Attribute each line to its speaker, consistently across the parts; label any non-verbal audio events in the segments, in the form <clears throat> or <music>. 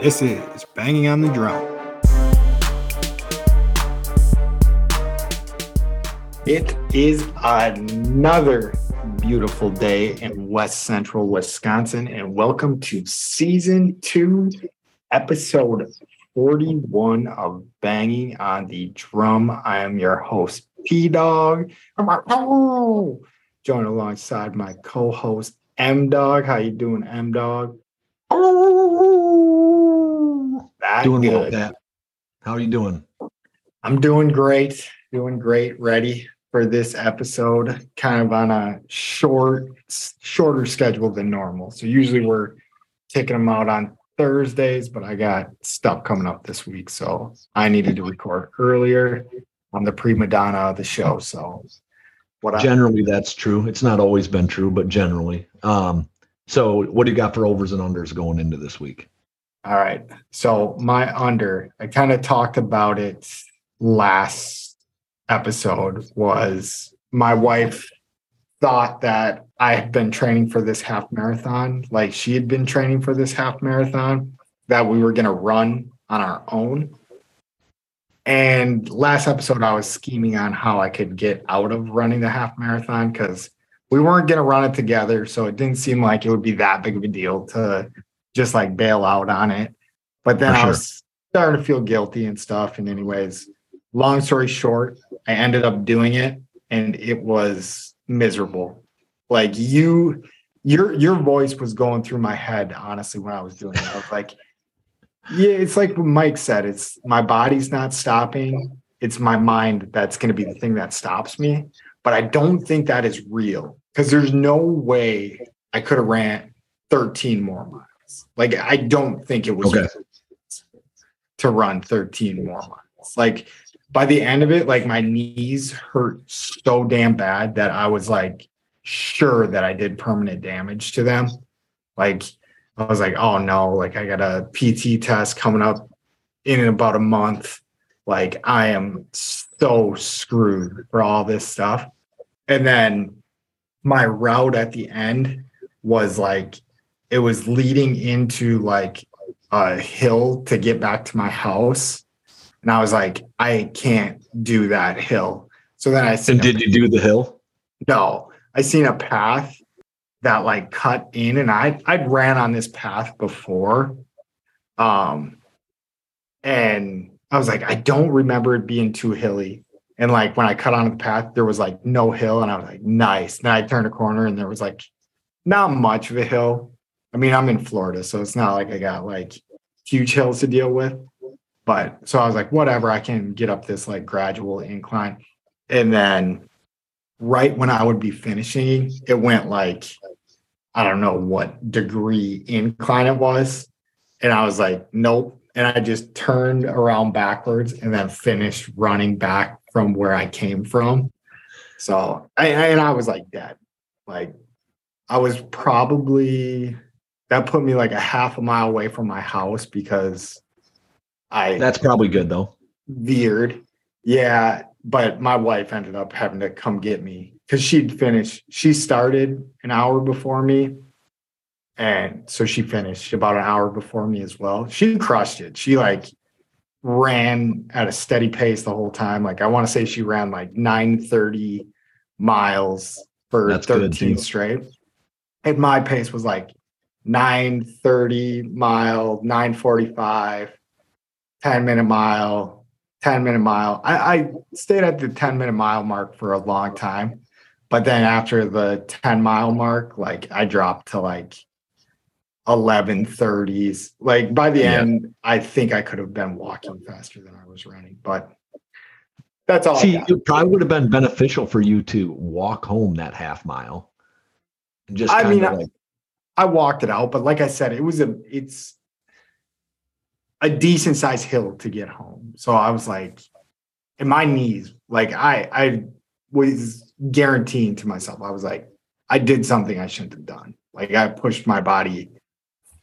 Speaker 1: This is Banging on the Drum. It is another beautiful day in West Central Wisconsin, and welcome to season two, episode 41 of Banging on the Drum. I am your host, P Dog. Joined alongside my co-host M Dog. How you doing, M Dog? That
Speaker 2: doing well,
Speaker 1: good.
Speaker 2: Pat. How are you doing?
Speaker 1: I'm doing great. Doing great. Ready for this episode. Kind of on a short, shorter schedule than normal. So usually we're taking them out on Thursdays, but I got stuff coming up this week, so I needed to record earlier. I'm the prima donna of the show, so what I
Speaker 2: Generally, that's true. It's not always been true, but generally. Um, so, what do you got for overs and unders going into this week?
Speaker 1: All right. So my under, I kind of talked about it last episode was my wife thought that I had been training for this half marathon, like she had been training for this half marathon that we were going to run on our own. And last episode, I was scheming on how I could get out of running the half marathon because we weren't going to run it together. So it didn't seem like it would be that big of a deal to just like bail out on it. But then
Speaker 2: For
Speaker 1: I
Speaker 2: sure.
Speaker 1: was starting to feel guilty and stuff. And, anyways, long story short, I ended up doing it and it was miserable. Like you, your your voice was going through my head, honestly, when I was doing it. I was like, yeah, it's like what Mike said. It's my body's not stopping. It's my mind that's going to be the thing that stops me. But I don't think that is real because there's no way I could have ran 13 more miles. Like I don't think it was
Speaker 2: Okay.
Speaker 1: to run 13 more miles. Like by the end of it, like my knees hurt so damn bad that I was like sure that I did permanent damage to them. Like I was like, oh no, like I got a PT test coming up in about a month. Like I am so screwed for all this stuff. And then my route at the end was like it was leading into like a hill to get back to my house. And I was like, I can't do that hill. So then I said,
Speaker 2: And did you do the hill?
Speaker 1: no, I seen a path that like cut in, and I I'd ran on this path before, um, and I was like, I don't remember it being too hilly. And like when I cut onto the path, there was like no hill, and I was like, nice. Then I turned a corner, and there was like not much of a hill. I mean, I'm in Florida, so it's not like I got like huge hills to deal with. But so I was like, whatever, I can get up this like gradual incline. And then right when I would be finishing, it went like, I don't know what degree incline it was. And I was like, nope. And I just turned around backwards and then finished running back from where I came from. So, I, and I was like dead. Like, I was probably, that put me like a half a mile away from my house because I
Speaker 2: That's probably good though.
Speaker 1: veered. Yeah, but my wife ended up having to come get me because she'd finished. She started an hour before me. And so she finished about an hour before me as well. She crushed it. She like ran at a steady pace the whole time. Like I want to say she ran like 930 miles for
Speaker 2: That's
Speaker 1: 13 straight. And my pace was like 930 mile, 945, 10 minute mile, 10 minute mile. I, I stayed at the 10 minute mile mark for a long time. But then after the 10 mile mark, like I dropped to like 1130s. Like by the
Speaker 2: Yeah.
Speaker 1: end, I think I could have been walking faster than I was running. But that's all. I
Speaker 2: See, it probably would have been beneficial for you to walk home that half mile. And just
Speaker 1: I
Speaker 2: kind
Speaker 1: mean,
Speaker 2: of like,
Speaker 1: I walked it out, but like I said, it was a it's a decent sized hill to get home. So I was like, and my knees, like I I was guaranteeing to myself, I was like, I did something I shouldn't have done. Like I pushed my body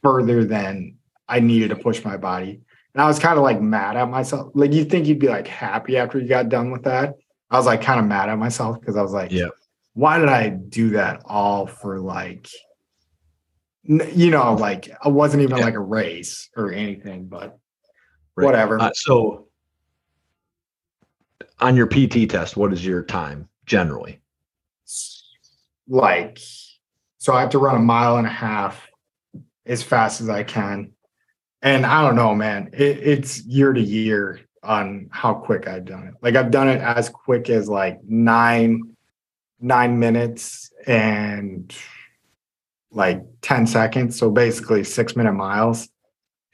Speaker 1: further than I needed to push my body. And I was kind of like mad at myself. Like you think you'd be like happy after you got done with that. I was like kind of mad at myself because I was like,
Speaker 2: Yeah.
Speaker 1: why did I do that all for like You know, like it wasn't even like a race or anything, but
Speaker 2: Right.
Speaker 1: whatever.
Speaker 2: Uh, so on your PT test, what is your time generally?
Speaker 1: like so I have to run a mile and a half as fast as I can. And I don't know, man. It, it's year to year on how quick I've done it. Like I've done it as quick as like nine nine minutes and like 10 seconds. So basically six minute miles.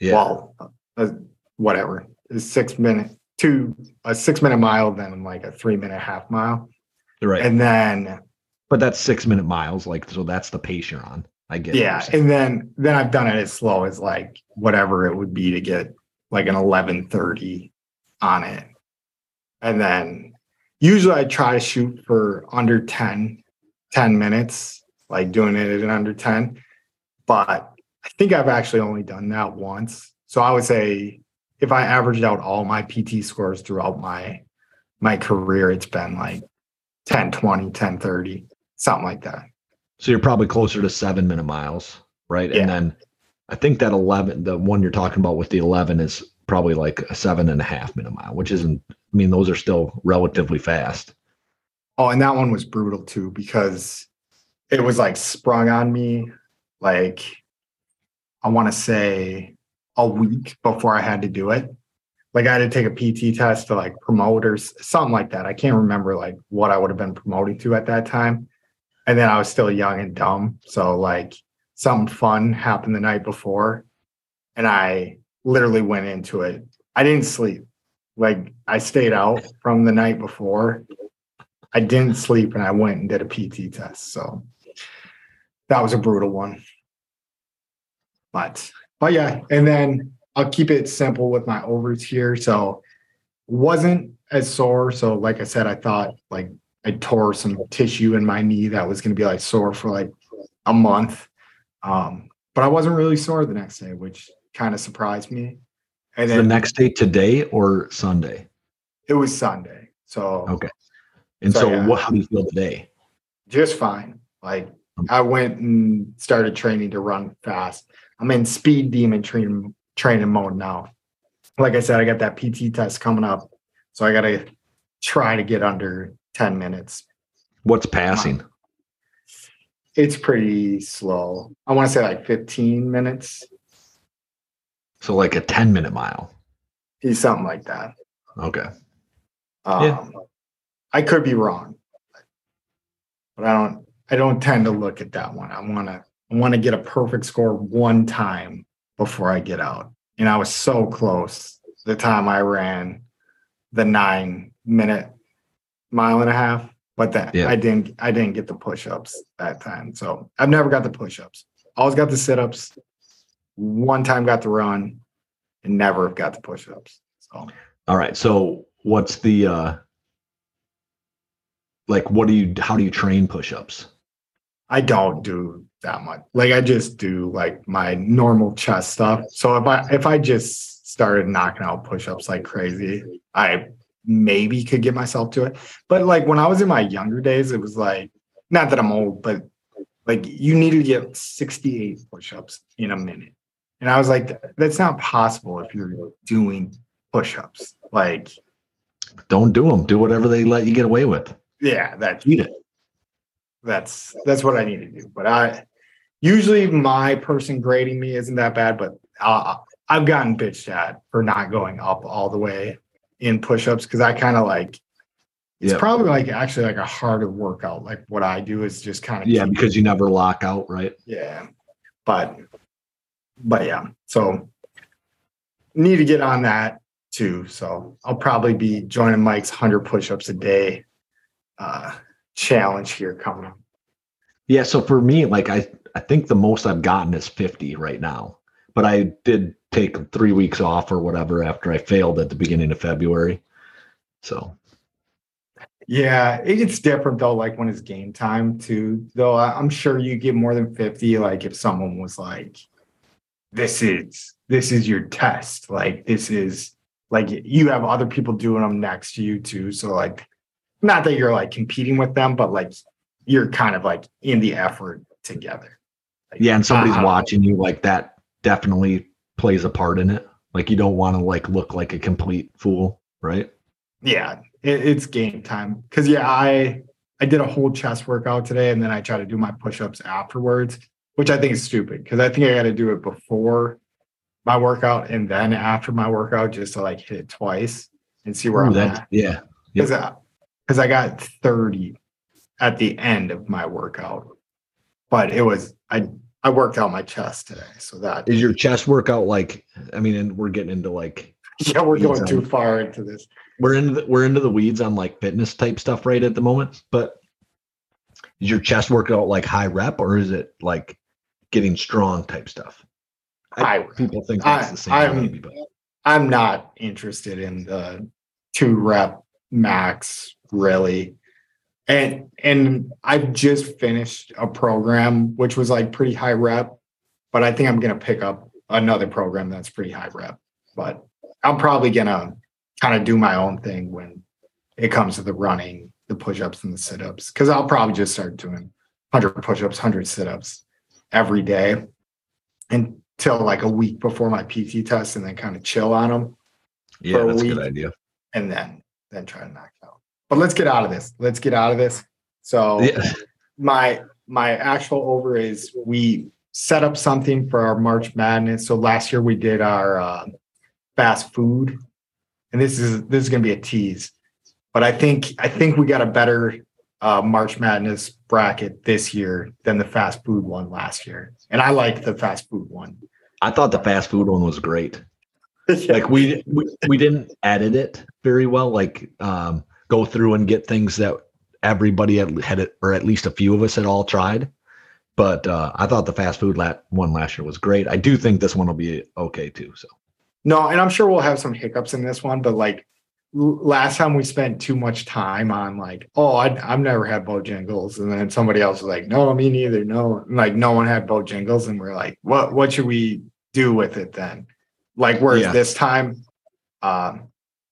Speaker 2: Yeah.
Speaker 1: Well, uh, whatever. It's six minute two a six minute mile, then like a three minute half mile.
Speaker 2: right.
Speaker 1: And then
Speaker 2: but that's six minute miles. Like, so that's the pace you're on. I get.
Speaker 1: yeah and then then i've done it as slow as like whatever it would be to get like an 1130 on it and then usually i try to shoot for under 10 10 minutes like doing it in under 10 but i think i've actually only done that once so i would say if i averaged out all my pt scores throughout my my career it's been like 10 20 10 30 something like that
Speaker 2: So you're probably closer to seven minute miles, right?
Speaker 1: Yeah.
Speaker 2: And then I think that 11, the one you're talking about with the 11 is probably like a seven and a half minute mile, which isn't, I mean, those are still relatively fast.
Speaker 1: Oh, and that one was brutal too because it was like sprung on me like I want to say a week before I had to do it. Like I had to take a PT test to like promote or something like that. I can't remember like what I would have been promoting to at that time. And then I was still young and dumb. So like something fun happened the night before and I literally went into it. I didn't sleep. Like I stayed out from the night before I didn't sleep and I went and did a PT test. So that was a brutal one. But but yeah, and then I'll keep it simple with my overs here. So wasn't as sore. So like I said, I thought like I tore some tissue in my knee that was gonna be like sore for like a month. Um, but I wasn't really sore the next day, which kind of surprised me. And then, the
Speaker 2: next day today or Sunday.
Speaker 1: it was Sunday. So
Speaker 2: Okay. And
Speaker 1: So,
Speaker 2: so,
Speaker 1: yeah.
Speaker 2: what, how do you feel today?
Speaker 1: just fine. Like I went and started training to run fast. I'm in speed demon training training mode now. Like I said, I got that PT test coming up, so I got to try to get under 10 minutes.
Speaker 2: What's passing?
Speaker 1: It's pretty slow. I want to say like 15 minutes,
Speaker 2: So, like a 10 minute mile.
Speaker 1: He's something like that.
Speaker 2: Okay.
Speaker 1: Um,
Speaker 2: Yeah.
Speaker 1: I could be wrong, but I don't. I don't tend to look at that one. I want to. I want to get a perfect score one time before I get out. And I was so close the time I ran the nine minute mile and a half, but that
Speaker 2: Yeah.
Speaker 1: I didn't. I didn't get the push ups that time. So I've never got the push ups. Always got the sit ups. One time got the run, and never have got the push ups. So
Speaker 2: All right. So, what's the, uh, like, what do you, how do you train push ups?
Speaker 1: I don't do that much. Like I just do like my normal chest stuff. So if I if I just started knocking out push-ups like crazy, I maybe could get myself to it. But like when I was in my younger days, it was like not that I'm old, but like you need to get 68 push-ups in a minute. And I was like, that's not possible if you're doing push-ups. Like,
Speaker 2: Don't do them. Do whatever they let you get away with.
Speaker 1: yeah, that
Speaker 2: Eat it.
Speaker 1: That's that's what I need to do. But I usually my person grading me isn't that bad, but uh, I've gotten bitched at for not going up all the way in push-ups because I kind of like it's
Speaker 2: Yeah.
Speaker 1: probably like actually like a harder workout. Like what I do is just kind of
Speaker 2: Yeah. Because you never lock out, right?
Speaker 1: yeah, but but yeah, so need to get on that too. So I'll probably be joining Mike's hundred push-ups a day uh challenge here coming up.
Speaker 2: Yeah. So for me, like I, I think the most I've gotten is 50 right now. But I did take three weeks off or whatever after I failed at the beginning of February. So
Speaker 1: Yeah, it gets different though, like when it's game time too. Though I'm sure you get more than 50, like if someone was like, This is this is your test. Like this is like you have other people doing them next to you too. So like not that you're like competing with them, but like you're kind of like in the effort together.
Speaker 2: Yeah, and somebody's
Speaker 1: Uh,
Speaker 2: watching you like that definitely plays a part in it. Like you don't want to like look like a complete fool, right?
Speaker 1: Yeah, it, it's game time. Cause yeah, I I did a whole chest workout today and then I try to do my push-ups afterwards, which I think is stupid because I think I gotta do it before my workout and then after my workout just to like hit it twice and see where
Speaker 2: Ooh,
Speaker 1: I'm at.
Speaker 2: yeah.
Speaker 1: Because I, 'cause I got 30 at the end of my workout. But it was I I worked out my chest today. So that
Speaker 2: Is your chest workout like I mean, and we're getting into like <laughs>
Speaker 1: yeah, we're going
Speaker 2: Weeds
Speaker 1: too far into this.
Speaker 2: we're into the, we're into the weeds on like fitness type stuff right at the moment, but is your chest workout like high rep or is it like getting strong type stuff? I-
Speaker 1: High
Speaker 2: people think that's
Speaker 1: I-
Speaker 2: the same
Speaker 1: I'm-
Speaker 2: maybe, but
Speaker 1: I'm not interested in the two rep max really. And and I've just finished a program which was like pretty high rep, but I think I'm gonna pick up another program that's pretty high rep. But I'm probably gonna kind of do my own thing when it comes to the running, the push-ups and the sit-ups. Cause I'll probably just start doing 100 push-ups, 100 sit-ups every day until like a week before my PT test and then kind of chill on them
Speaker 2: yeah,
Speaker 1: for a
Speaker 2: that's a good idea.
Speaker 1: and then then try to knock it out. But let's get out of this. Let's get out of this. So
Speaker 2: Yeah.
Speaker 1: my my actual over is we set up something for our March Madness. So last year we did our uh, fast food, and this is this is going to be a tease. But I think I think we got a better uh, March Madness bracket this year than the fast food one last year, and I like the fast food one.
Speaker 2: I thought the fast food one was great. <laughs> like we, we we didn't edit it very well like um go through and get things that everybody had, had it or at least a few of us had all tried but uh i thought the fast food lat one last year was great i do think this one will be okay too so
Speaker 1: No, and I'm sure we'll have some hiccups in this one, but like last time we spent too much time on like, oh, I, I've never had Bojangles, and then somebody else was like, no, me neither. No, like no one had Bojangles, and we're like, what what should we do with it then? Like, whereas
Speaker 2: Yeah.
Speaker 1: this time, um,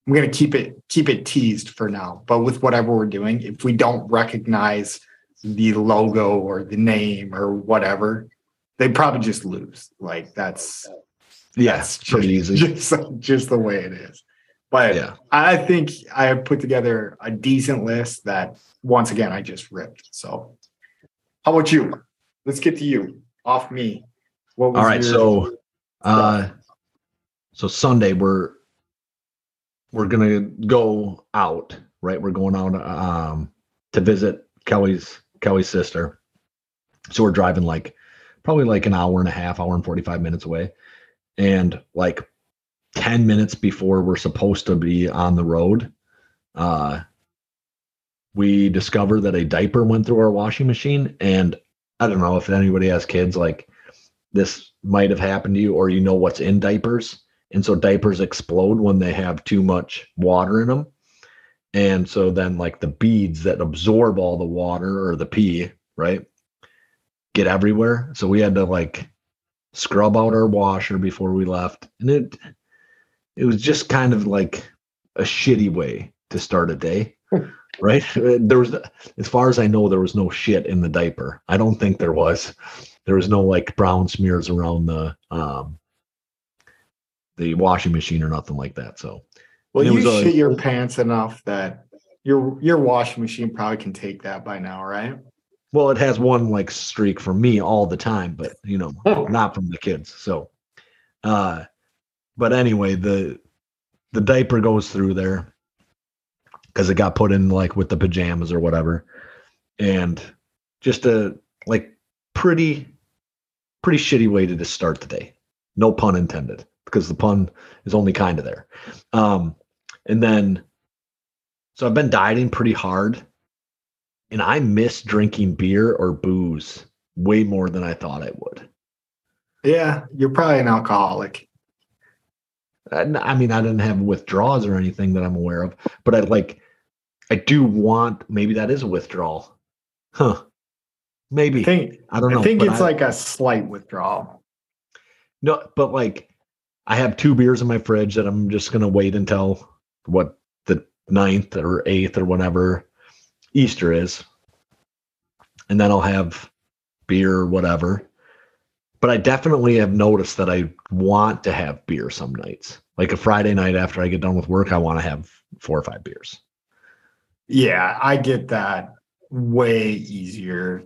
Speaker 1: I'm gonna keep it keep it teased for now. But with whatever we're doing, if we don't recognize the logo or the name or whatever, they probably just lose. Like that's
Speaker 2: yeah
Speaker 1: that's
Speaker 2: pretty
Speaker 1: just, <laughs>
Speaker 2: easy
Speaker 1: Just, just the way it is. But
Speaker 2: yeah
Speaker 1: I think I have put together a decent list that once again I just ripped. So how about you? Let's get to you. Off me. What was
Speaker 2: all right
Speaker 1: your-
Speaker 2: so uh so sunday we're we're gonna go out right? We're going out um to visit kelly's kelly's sister. So we're driving like probably like an hour and a half hour and 45 minutes away. And like 10 minutes before we're supposed to be on the road uh we discover that a diaper went through our washing machine. And i don't know if anybody has kids like this might have happened to you or you know what's in diapers and so diapers explode when they have too much water in them and so then like the beads that absorb all the water or the pee right get everywhere. So we had to like scrub out our washer before we left. And it it was just kind of like a shitty way to start a day <laughs> right? There was as far as i know there was no shit in the diaper. I don't think there was. There was no like brown smears around the um the washing machine or nothing like that so.
Speaker 1: Well, you
Speaker 2: was a-
Speaker 1: shit your pants enough that your your washing machine probably can take that by now, right?
Speaker 2: well it has one like streak from me all the time but you know <laughs> not from the kids so uh but anyway the the diaper goes through there because it got put in like with the pajamas or whatever. And just a like pretty pretty shitty way to just start the day. No pun intended because the pun is only kind of there um and then so i've been dieting pretty hard and i miss drinking beer or booze way more than i thought i would
Speaker 1: Yeah, you're probably an alcoholic.
Speaker 2: I I mean, I didn't have withdrawals or anything that I'm aware of, but I like, I do want. Maybe that is a withdrawal, huh? Maybe
Speaker 1: I think
Speaker 2: I don't know.
Speaker 1: I think it's
Speaker 2: I-
Speaker 1: like a slight withdrawal.
Speaker 2: no, but like, I have two beers in my fridge that I'm just gonna wait until what the ninth or eighth or whatever Easter is, and then I'll have beer or whatever, but I definitely have noticed that I want to have beer some nights. Like a Friday night after I get done with work, I want to have four or five beers.
Speaker 1: Yeah, I get that way easier.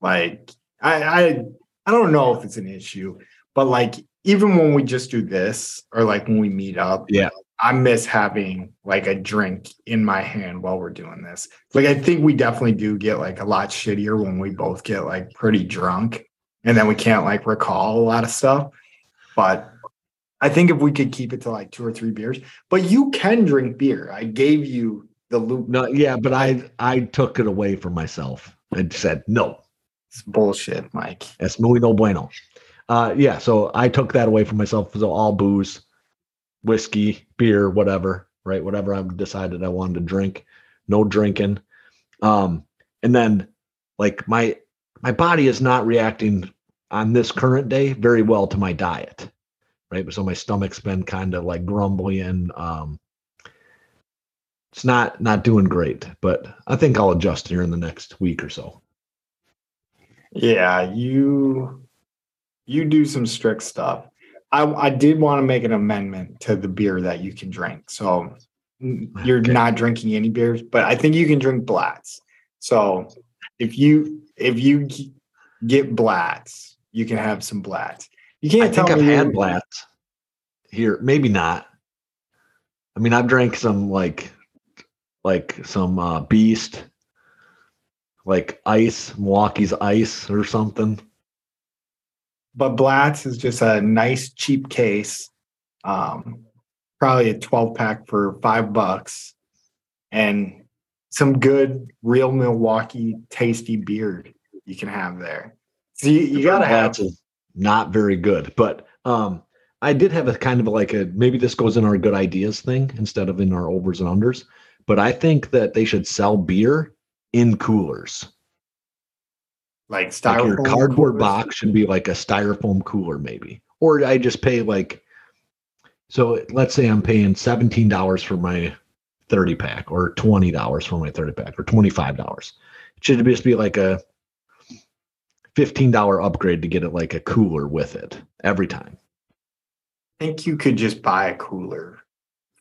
Speaker 1: Like I I I don't know if it's an issue, but like even when we just do this or like when we meet up,
Speaker 2: Yeah.
Speaker 1: I miss having like a drink in my hand while we're doing this. Like I think we definitely do get like a lot shittier when we both get like pretty drunk and then we can't like recall a lot of stuff. But I think if we could keep it to like two or three beers, but you can drink beer. I gave you the loop.
Speaker 2: No, yeah, but I I took it away from myself and said no.
Speaker 1: It's bullshit, Mike.
Speaker 2: Es muy no bueno. Uh, yeah, so I took that away from myself. So all booze, whiskey, beer, whatever, right? Whatever I decided I wanted to drink, no drinking. Um, and then like my my body is not reacting on this current day very well to my diet, right? So my stomach's been kind of like grumbling. um, it's not not doing great. But I think I'll adjust here in the next week or so.
Speaker 1: Yeah, you you do some strict stuff. I I did want to make an amendment to the beer that you can drink. So you're
Speaker 2: Okay.
Speaker 1: not drinking any beers, but I think you can drink Blatz. So if you if you get Blatz, you can have some Blatz. You can't tell
Speaker 2: think I've had Blatz here. Maybe not. I mean, I've drank some like like some uh, Beast, like Ice, Milwaukee's Ice or something.
Speaker 1: But Blatz is just a nice cheap case. Um, probably a 12 pack for five bucks and some good real Milwaukee tasty beer you can have there. So you, you gotta have
Speaker 2: Blatz is not very good, but um, I did have a kind of like a maybe this goes in our good ideas thing instead of in our overs and unders. But I think that they should sell beer in coolers.
Speaker 1: Like
Speaker 2: like
Speaker 1: styrofoam
Speaker 2: your cardboard
Speaker 1: coolers.
Speaker 2: box should be like a styrofoam cooler maybe or i just pay like so let's say i'm paying $17 for my 30 pack or $20 for my 30 pack or $25 it should just be like a $15 upgrade to get it like a cooler with it every time
Speaker 1: I think you could just buy a cooler.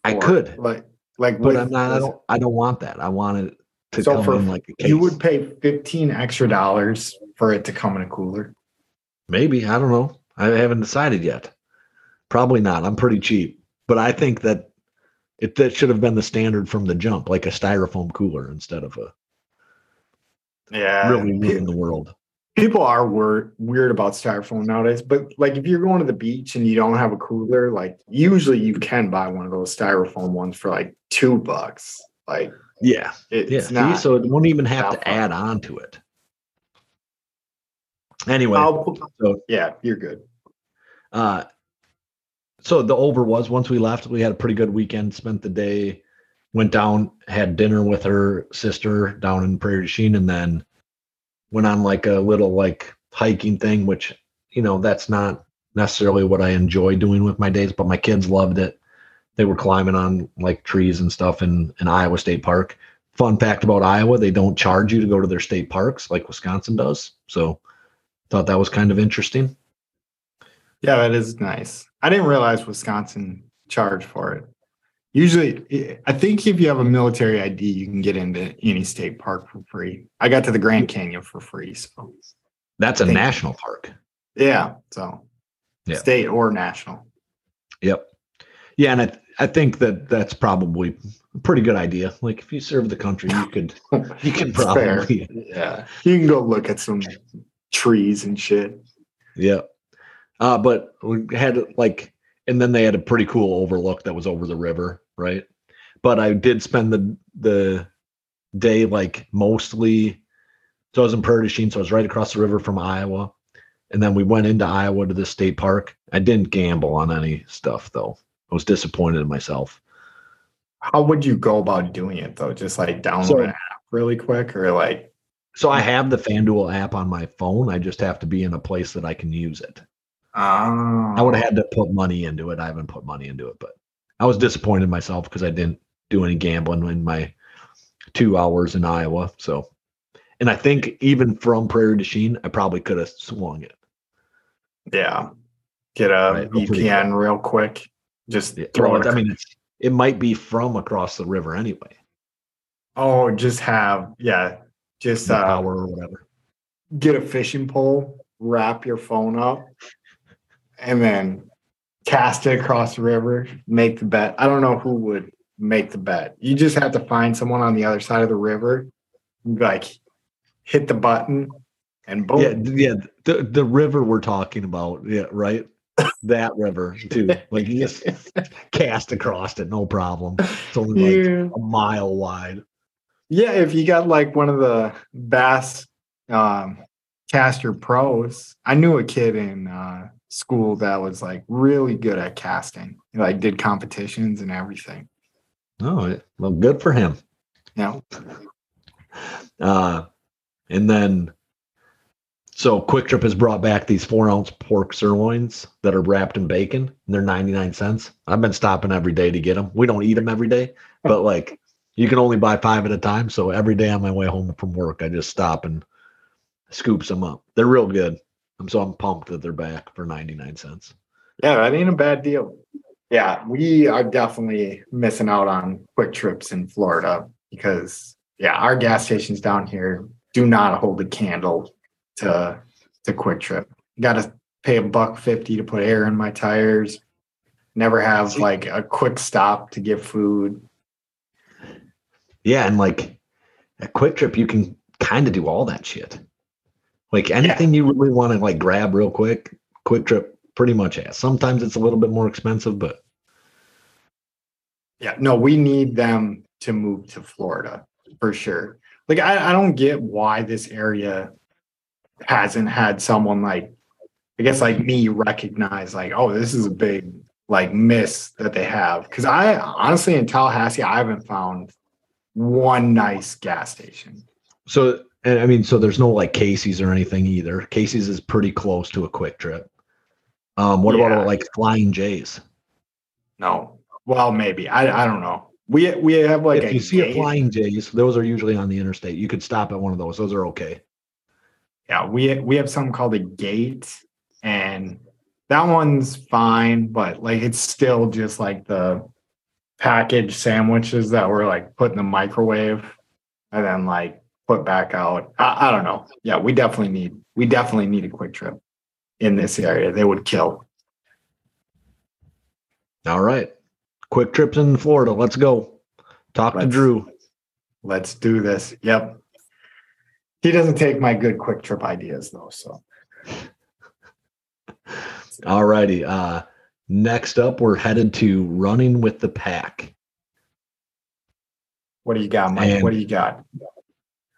Speaker 2: i could
Speaker 1: like like
Speaker 2: but i'm not i don't i don't want that i want it to
Speaker 1: So
Speaker 2: come
Speaker 1: for-
Speaker 2: in like a case
Speaker 1: you would pay 15 extra dollars for it to come in a cooler.
Speaker 2: Maybe I don't know. I haven't decided yet. Probably not. I'm pretty cheap, but I think that it that should have been the standard from the jump, like a styrofoam cooler instead of a
Speaker 1: Yeah.
Speaker 2: really
Speaker 1: pe-
Speaker 2: ruin the world.
Speaker 1: people are wor- weird about styrofoam nowadays but like if you're going to the beach and you don't have a cooler like usually you can buy one of those styrofoam ones for like two bucks like
Speaker 2: Yeah,
Speaker 1: it's
Speaker 2: yeah.
Speaker 1: Not
Speaker 2: so it won't even have to
Speaker 1: far.
Speaker 2: add on to it. Anyway,
Speaker 1: I'll
Speaker 2: so
Speaker 1: yeah you're good
Speaker 2: uh, so the over was once we left, we had a pretty good weekend. Spent the day, went down, had dinner with her sister down in Prairie du Chien, and then went on like a little like hiking thing, which you know that's not necessarily what I enjoy doing with my days, but my kids loved it. They were climbing on like trees and stuff in in Iowa State Park. Fun fact about Iowa: they don't charge you to go to their state parks like Wisconsin does. So, thought that was kind of interesting.
Speaker 1: yeah that is nice i didn't realize wisconsin charged for it usually i think if you have a military id you can get into any state park for free i got to the grand canyon for free so
Speaker 2: That's a national park.
Speaker 1: yeah so
Speaker 2: Yeah.
Speaker 1: state or national
Speaker 2: Yep. Yeah, and I I think that that's probably a pretty good idea. Like if you serve the country, you could you can <laughs> probably
Speaker 1: Yeah. You can go look at some trees and shit.
Speaker 2: yeah. Uh, but we had like, and then they had a pretty cool overlook that was over the river, right? But I did spend the the day like mostly. So I was in Prairie du Chien, so I was right across the river from Iowa, and then we went into Iowa to the state park. I didn't gamble on any stuff though. I was disappointed in myself.
Speaker 1: How would you go about doing it though? Just like download
Speaker 2: So-
Speaker 1: an app really quick or like
Speaker 2: So I have the FanDuel app on my phone. I just have to be in a place that I can use it.
Speaker 1: oh
Speaker 2: I would have had to put money into it. I haven't put money into it, but I was disappointed in myself because I didn't do any gambling in my two hours in Iowa. So, and I think even from Prairie du Chien, I probably could have swung it.
Speaker 1: Yeah. Get a
Speaker 2: Right,
Speaker 1: VPN real quick. Just
Speaker 2: Yeah,
Speaker 1: throw
Speaker 2: well,
Speaker 1: it.
Speaker 2: I mean, it might be from across the river anyway,
Speaker 1: oh, just have yeah. Just uh,
Speaker 2: power or whatever.
Speaker 1: get a fishing pole, wrap your phone up, and then cast it across the river. Make the bet. I don't know who would make the bet. You just have to find someone on the other side of the river. Like hit the button, and boom.
Speaker 2: Yeah, yeah. The the river we're talking about, yeah, right. That river too. <laughs> Like you just cast across it, no problem. It's only like
Speaker 1: Yeah.
Speaker 2: a mile wide.
Speaker 1: Yeah, if you got like one of the Bass um, caster pros, I knew a kid in uh, school that was like really good at casting. He, like did competitions and everything.
Speaker 2: Oh, well, good for him.
Speaker 1: You know,
Speaker 2: Uh, and then, so Kwik Trip has brought back these four ounce pork sirloins that are wrapped in bacon. And they're 99 cents. I've been stopping every day to get them. We don't eat them every day, but <laughs> like you can only buy five at a time. So every day on my way home from work, I just stop and scoop some up. They're real good. I'm so I'm pumped that they're back for 99 cents.
Speaker 1: yeah, that ain't a bad deal. Yeah, we are definitely missing out on Kwik Trips in Florida because yeah, our gas stations down here do not hold a candle to to Kwik Trip. Got to pay a buck fifty to put air in my tires. Never have like a quick stop to get food.
Speaker 2: Yeah, and like a Kwik Trip, you can kind of do all that shit. Like anything you really want to like grab real quick, Kwik Trip pretty much has. Sometimes it's a little bit more expensive, but
Speaker 1: Yeah, no, we need them to move to Florida for sure. Like, I, I don't get why this area hasn't had someone like, I guess, like me recognize, like, oh, this is a big like miss that they have. Cause I honestly, in Tallahassee, I haven't found one nice gas station.
Speaker 2: so and I mean, so there's no like Casey's or anything either. Casey's is pretty close to a Kwik Trip. Um, what
Speaker 1: Yeah.
Speaker 2: about like Flying J's?
Speaker 1: No, well, maybe I, I don't know. We we have like
Speaker 2: if you see a. Flying J's, those are usually on the interstate. You could stop at one of those. Those are okay.
Speaker 1: Yeah, we we have something called a gate, and that one's fine, but like it's still just like the packaged sandwiches that were like put in the microwave and then like put back out. I, I don't know. Yeah, we definitely need we definitely need a Kwik Trip in this area. They would kill.
Speaker 2: All right. Kwik Trips in Florida. Let's go. Talk to
Speaker 1: Let's-
Speaker 2: Drew.
Speaker 1: Let's do this. Yep. He doesn't take my good Kwik Trip ideas though. So
Speaker 2: All righty. Uh, next up, we're headed to running with the pack.
Speaker 1: what do you got, Mike?
Speaker 2: And-
Speaker 1: what do you got?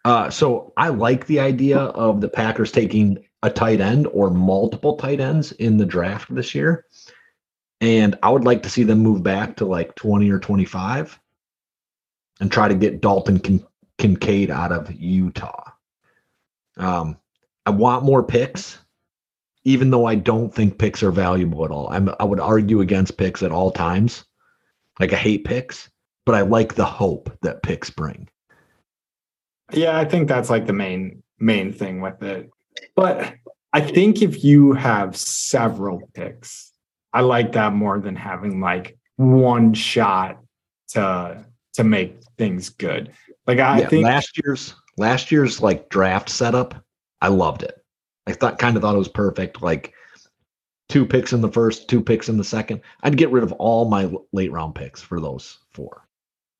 Speaker 2: Uh, so I like the idea of the Packers taking a tight end or multiple tight ends in the draft this year. And I would like to see them move back to like 20 or 25 and try to get Dalton Kin- Kincaid out of Utah. Um, I want more picks, even though I don't think picks are valuable at all. I'm, I would argue against picks at all times. Like I hate picks, but I like the hope that picks bring.
Speaker 1: Yeah, I think that's like the main main thing with it. But I think if you have several picks, I like that more than having like one shot to to make things good. Like I
Speaker 2: yeah,
Speaker 1: think
Speaker 2: last year's last year's like draft setup, I loved it. I thought kind of thought it was perfect. Like two picks in the first, two picks in the second. I'd get rid of all my late round picks for those four.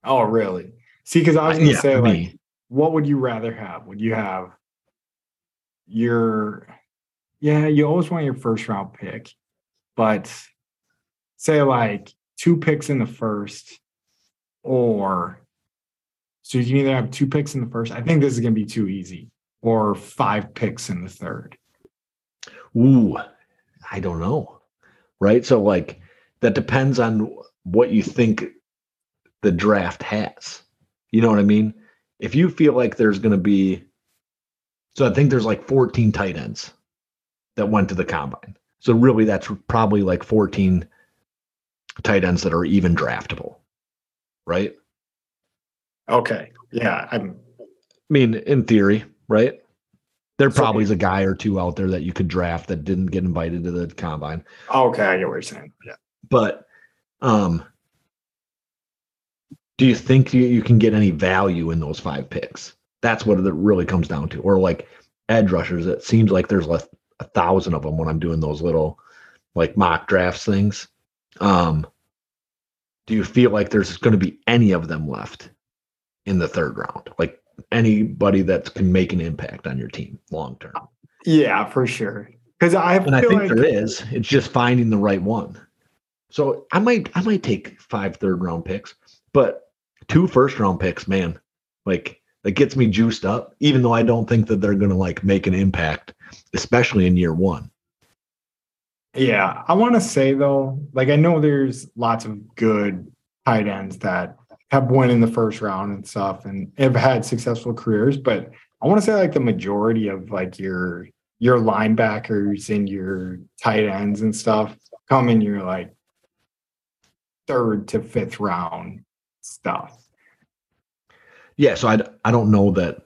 Speaker 1: oh really? See, because I was gonna
Speaker 2: Yeah,
Speaker 1: say like
Speaker 2: me.
Speaker 1: what would you rather have? Would you have your yeah, you always want your first round pick, but say like two picks in the first, or so you can either have two picks in the first. I think this is gonna be too easy, or five picks in the third.
Speaker 2: Ooh, I don't know. Right. So like that depends on what you think the draft has. You know what I mean? If you feel like there's gonna be so I think there's like 14 tight ends that went to the combine. So really that's probably like 14 tight ends that are even draftable. Right?
Speaker 1: Okay. Yeah. I'm
Speaker 2: I mean, in theory, right? There probably is a guy or two out there that you could draft that didn't get invited to the combine.
Speaker 1: Okay, I get what you're saying. Yeah.
Speaker 2: But um do you think you, you can get any value in those five picks? That's what it really comes down to. Or like edge rushers, it seems like there's like a thousand of them when I'm doing those little like mock drafts things. Um do you feel like there's going to be any of them left in the third round? Like anybody that can make an impact on your team long term?
Speaker 1: Yeah, for sure. Because I
Speaker 2: And I think
Speaker 1: like
Speaker 2: there is. It's just finding the right one. So I might I might take five third round picks, but two first round picks, man, like that gets me juiced up, even though I don't think that they're gonna like make an impact, especially in year one.
Speaker 1: Yeah, I want to say though, like I know there's lots of good tight ends that have won in the first round and stuff and have had successful careers, but I want to say like the majority of like your your linebackers and your tight ends and stuff come in your like third to fifth round stuff.
Speaker 2: Yeah, so I I don't know that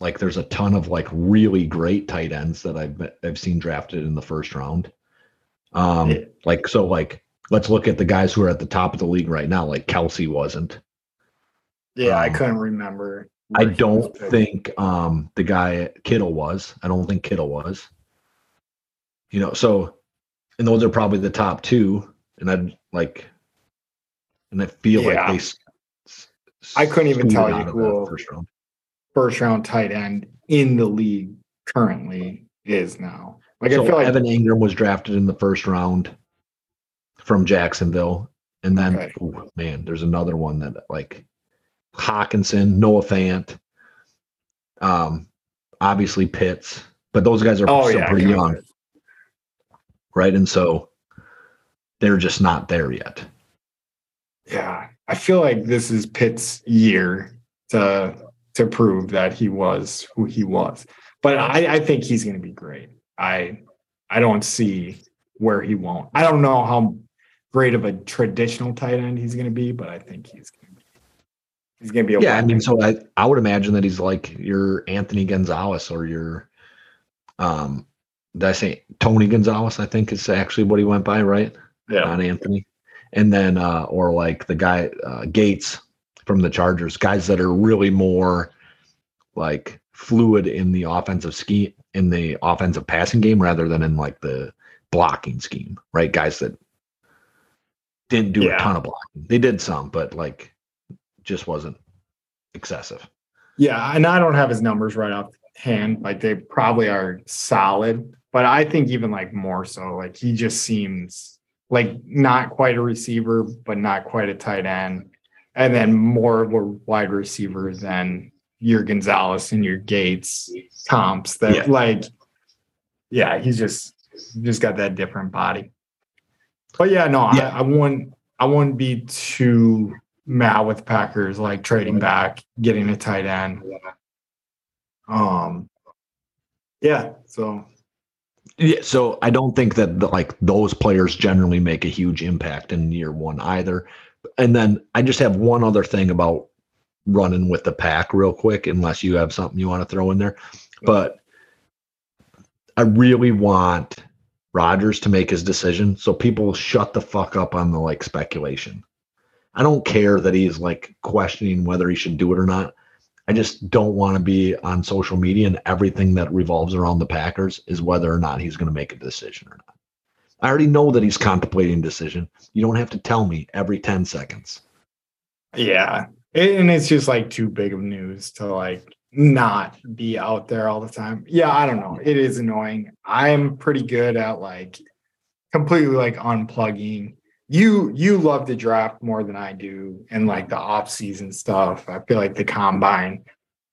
Speaker 2: like there's a ton of like really great tight ends that I've I've seen drafted in the first round. Um
Speaker 1: Yeah.
Speaker 2: like so like let's look at the guys who are at the top of the league right now. Like Kelce wasn't.
Speaker 1: Yeah, I
Speaker 2: Um,
Speaker 1: couldn't remember.
Speaker 2: I
Speaker 1: where he was
Speaker 2: don't think um the guy Kittle was. I don't think Kittle was. You know, so and those are probably the top two. And I'd like and I feel like
Speaker 1: Yeah.
Speaker 2: they s- s-
Speaker 1: I couldn't even tell you who-
Speaker 2: first round.
Speaker 1: first round tight end in the league currently is now. Like
Speaker 2: so
Speaker 1: I feel like
Speaker 2: Evan Engram was drafted in the first round from Jacksonville. And then
Speaker 1: Okay.
Speaker 2: ooh, man, there's another one that like Hockenson, Noah Fant, um, obviously Pitts, but those guys are
Speaker 1: oh
Speaker 2: still
Speaker 1: yeah,
Speaker 2: pretty young.
Speaker 1: it.
Speaker 2: right? And so they're just not there yet.
Speaker 1: Yeah, I feel like this is Pitt's year to to prove that he was who he was. But I, I think he's going to be great. I I don't see where he won't. I don't know how great of a traditional tight end he's going to be, but I think he's going to be. He's going to be a
Speaker 2: Yeah, I mean, so I, I would imagine that he's like your Anthony Gonzalez or your um did I say Tony Gonzalez, I think is actually what he went by, right?
Speaker 1: yeah,
Speaker 2: Not Anthony. And then uh or like the guy uh Gates from the Chargers, guys that are really more like fluid in the offensive scheme in the offensive passing game rather than in like the blocking scheme, right? Guys that didn't do
Speaker 1: Yeah.
Speaker 2: a ton of blocking. They did some, but like just wasn't excessive.
Speaker 1: Yeah, and I don't have his numbers right off hand. Like they probably are solid, but I think even like more so. Like he just seems like not quite a receiver, but not quite a tight end, and then more of a wide receiver than your Gonzalez and your Gates comps. That
Speaker 2: Yeah.
Speaker 1: like, yeah, he's just just got that different body. But yeah, no,
Speaker 2: Yeah.
Speaker 1: I, I wouldn't. I wouldn't be too mad with Packers like trading back, getting a tight end. Um, yeah. So
Speaker 2: Yeah, so I don't think that the, like those players generally make a huge impact in year one either. And then I just have one other thing about running with the pack real quick, unless you have something you want to throw in there. But I really want Rodgers to make his decision, so people shut the fuck up on the like speculation. I don't care that he's like questioning whether he should do it or not. I just don't want to be on social media and everything that revolves around the Packers is whether or not he's going to make a decision or not. I already know that he's contemplating decision. You don't have to tell me every 10 seconds.
Speaker 1: yeah, and it's just like too big of news to like not be out there all the time. Yeah, I don't know. It is annoying. I'm pretty good at like completely like unplugging. You you love the draft more than I do, and like the off season stuff. I feel like the combine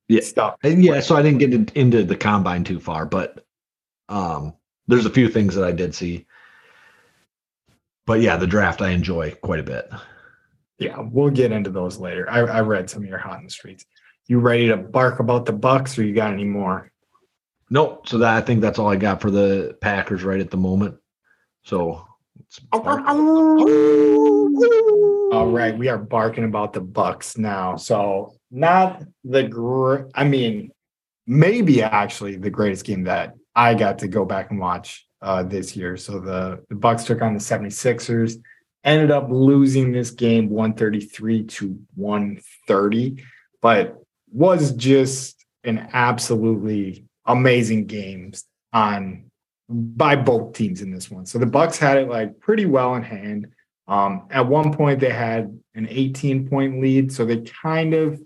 Speaker 2: Yeah.
Speaker 1: stuff.
Speaker 2: And yeah, so I didn't get into the combine too far, but um, there's a few things that I did see. But yeah, the draft I enjoy quite a bit.
Speaker 1: Yeah, we'll get into those later. I, I read some of your hot in the streets. You ready to bark about the Bucks, or you got any more?
Speaker 2: Nope. So that I think that's all I got for the Packers right at the moment. So let's bark.
Speaker 1: All right, we are barking about the Bucks now. So not the gr- I mean, maybe actually the greatest game that I got to go back and watch uh, this year. So the, the Bucks took on the 76ers, ended up losing this game 133 to 130, but was just an absolutely amazing game on by both teams in this one. So the Bucks had it like pretty well in hand. Um, at one point, they had an 18 point lead, so they kind of,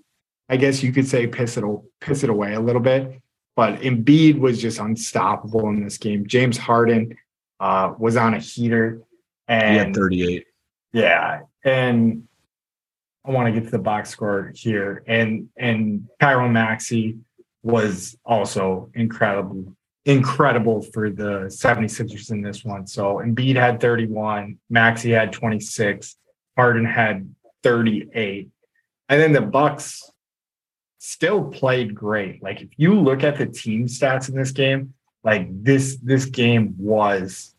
Speaker 1: I guess you could say, piss it piss it away a little bit. But Embiid was just unstoppable in this game. James Harden uh, was on a heater, and
Speaker 2: he had 38.
Speaker 1: Yeah, and I want to get to the box score here, and and Tyrone Maxey was also incredible incredible for the 76ers in this one. So Embiid had 31, Maxey had 26, Harden had 38. And then the Bucks still played great. Like if you look at the team stats in this game, like this this game was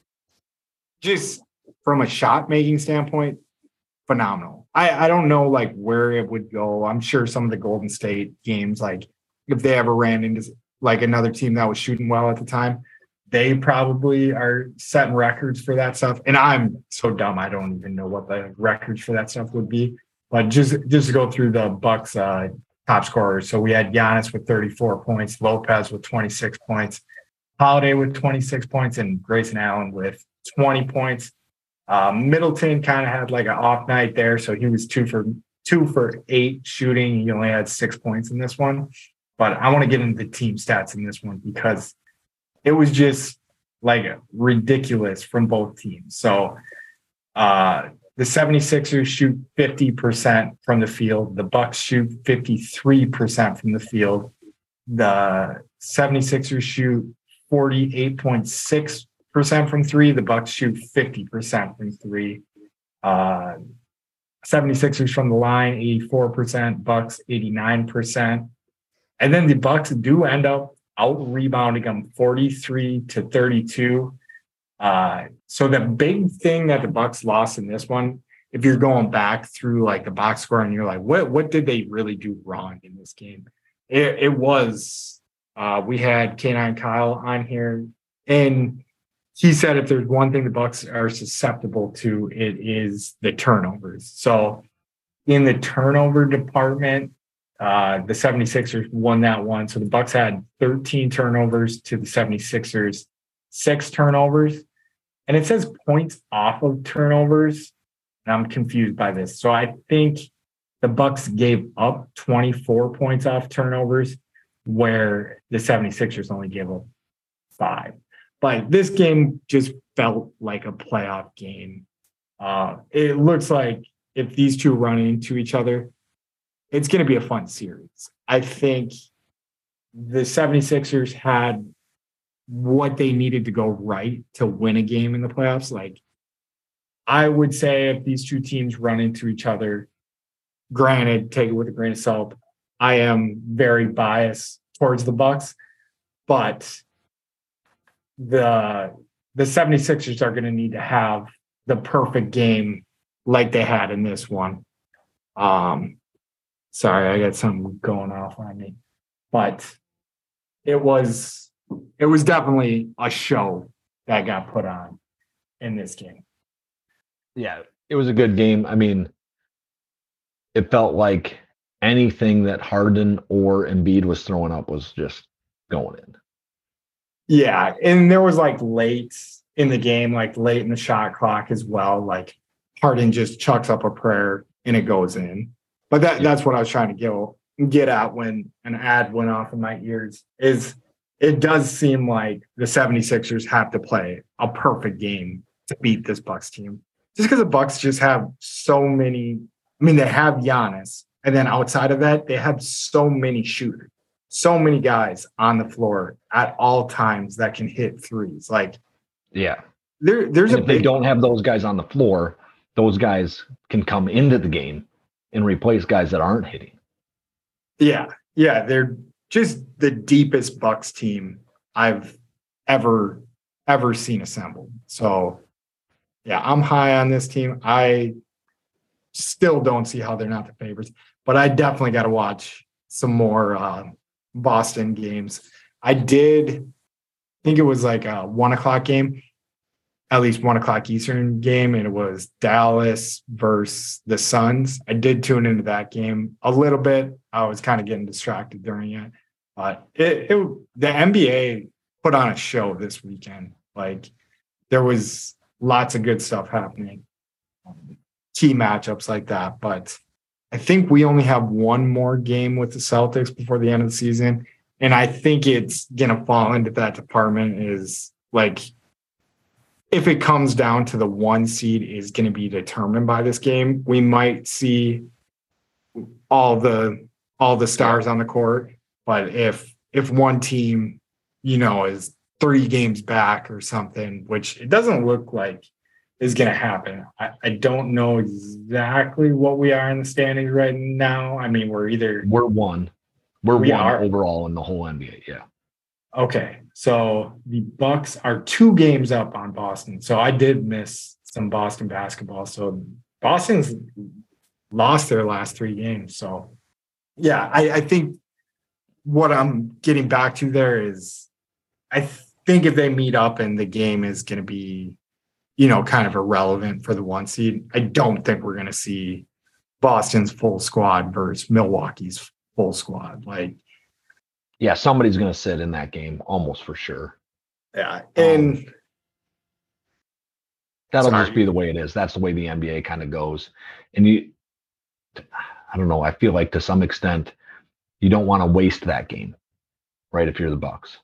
Speaker 1: just from a shot making standpoint phenomenal. I I don't know like where it would go. I'm sure some of the Golden State games like if they ever ran into like another team that was shooting well at the time, they probably are setting records for that stuff. And I'm so dumb, I don't even know what the records for that stuff would be. But just just to go through the Bucks uh, top scorers. So we had Giannis with 34 points, Lopez with 26 points, Holiday with 26 points, and Grayson Allen with 20 points. Uh, Middleton kind of had like an off night there, so he was two for two for eight shooting. He only had six points in this one. But I want to get into the team stats in this one because it was just like ridiculous from both teams. So uh, the 76ers shoot 50% from the field. The Bucks shoot 53% from the field. The 76ers shoot 48.6% from three. The Bucks shoot 50% from three. Uh, 76ers from the line, 84%, Bucks 89%. And then the Bucks do end up out rebounding them 43 to 32. Uh, so the big thing that the Bucks lost in this one, if you're going back through like the box score and you're like, what what did they really do wrong in this game? It, it was uh, we had K9 Kyle on here, and he said if there's one thing the Bucks are susceptible to, it is the turnovers. So in the turnover department, uh, the 76ers won that one. So the Bucks had 13 turnovers to the 76ers, six turnovers. And it says points off of turnovers. And I'm confused by this. So I think the Bucks gave up 24 points off turnovers, where the 76ers only gave up five. But this game just felt like a playoff game. Uh, it looks like if these two run into each other, it's going to be a fun series. I think the 76ers had what they needed to go right to win a game in the playoffs. Like, I would say if these two teams run into each other, granted, take it with a grain of salt. I am very biased towards the Bucks, but the the 76ers are going to need to have the perfect game like they had in this one. Um, Sorry, I got something going off on me. But it was it was definitely a show that got put on in this game.
Speaker 2: Yeah, it was a good game. I mean, it felt like anything that Harden or Embiid was throwing up was just going in.
Speaker 1: Yeah, and there was like late in the game, like late in the shot clock as well. Like Harden just chucks up a prayer and it goes in. But that, yeah. that's what I was trying to get, get at when an ad went off in my ears is it does seem like the 76ers have to play a perfect game to beat this Bucks team. Just because the Bucks just have so many, I mean, they have Giannis, and then outside of that, they have so many shooters, so many guys on the floor at all times that can hit threes. Like,
Speaker 2: yeah,
Speaker 1: there, there's
Speaker 2: and
Speaker 1: a
Speaker 2: if big, they don't have those guys on the floor, those guys can come into the game and replace guys that aren't hitting.
Speaker 1: Yeah. Yeah. They're just the deepest Bucks team I've ever, ever seen assembled. So, yeah, I'm high on this team. I still don't see how they're not the favorites, but I definitely got to watch some more uh, Boston games. I did think it was like a one o'clock game, at least one o'clock Eastern game, and it was Dallas versus the Suns. I did tune into that game a little bit. I was kind of getting distracted during it, but it, it the NBA put on a show this weekend. Like there was lots of good stuff happening, um, key matchups like that. But I think we only have one more game with the Celtics before the end of the season. And I think it's gonna fall into that department is like if it comes down to the one seed is going to be determined by this game, we might see all the all the stars on the court. But if if one team, you know, is three games back or something, which it doesn't look like is going to happen. I, I don't know exactly what we are in the standings right now. I mean, we're either
Speaker 2: We're one. We're
Speaker 1: We
Speaker 2: one
Speaker 1: are?
Speaker 2: overall in the whole NBA. Yeah.
Speaker 1: Okay, so the Bucks are two games up on Boston. So I did miss some Boston basketball. So Boston's lost their last three games. So yeah, I, I think what I'm getting back to there is I think if they meet up and the game is going to be, you know, kind of irrelevant for the one seed, I don't think we're going to see Boston's full squad versus Milwaukee's full squad. Like,
Speaker 2: Yeah. Somebody's going to sit in that game almost for sure.
Speaker 1: yeah. And um,
Speaker 2: That'll
Speaker 1: Sorry.
Speaker 2: just be the way it is. That's the way the NBA kind of goes. And you, I don't know. I feel like to some extent, you don't want to waste that game, right? If you're the Bucks.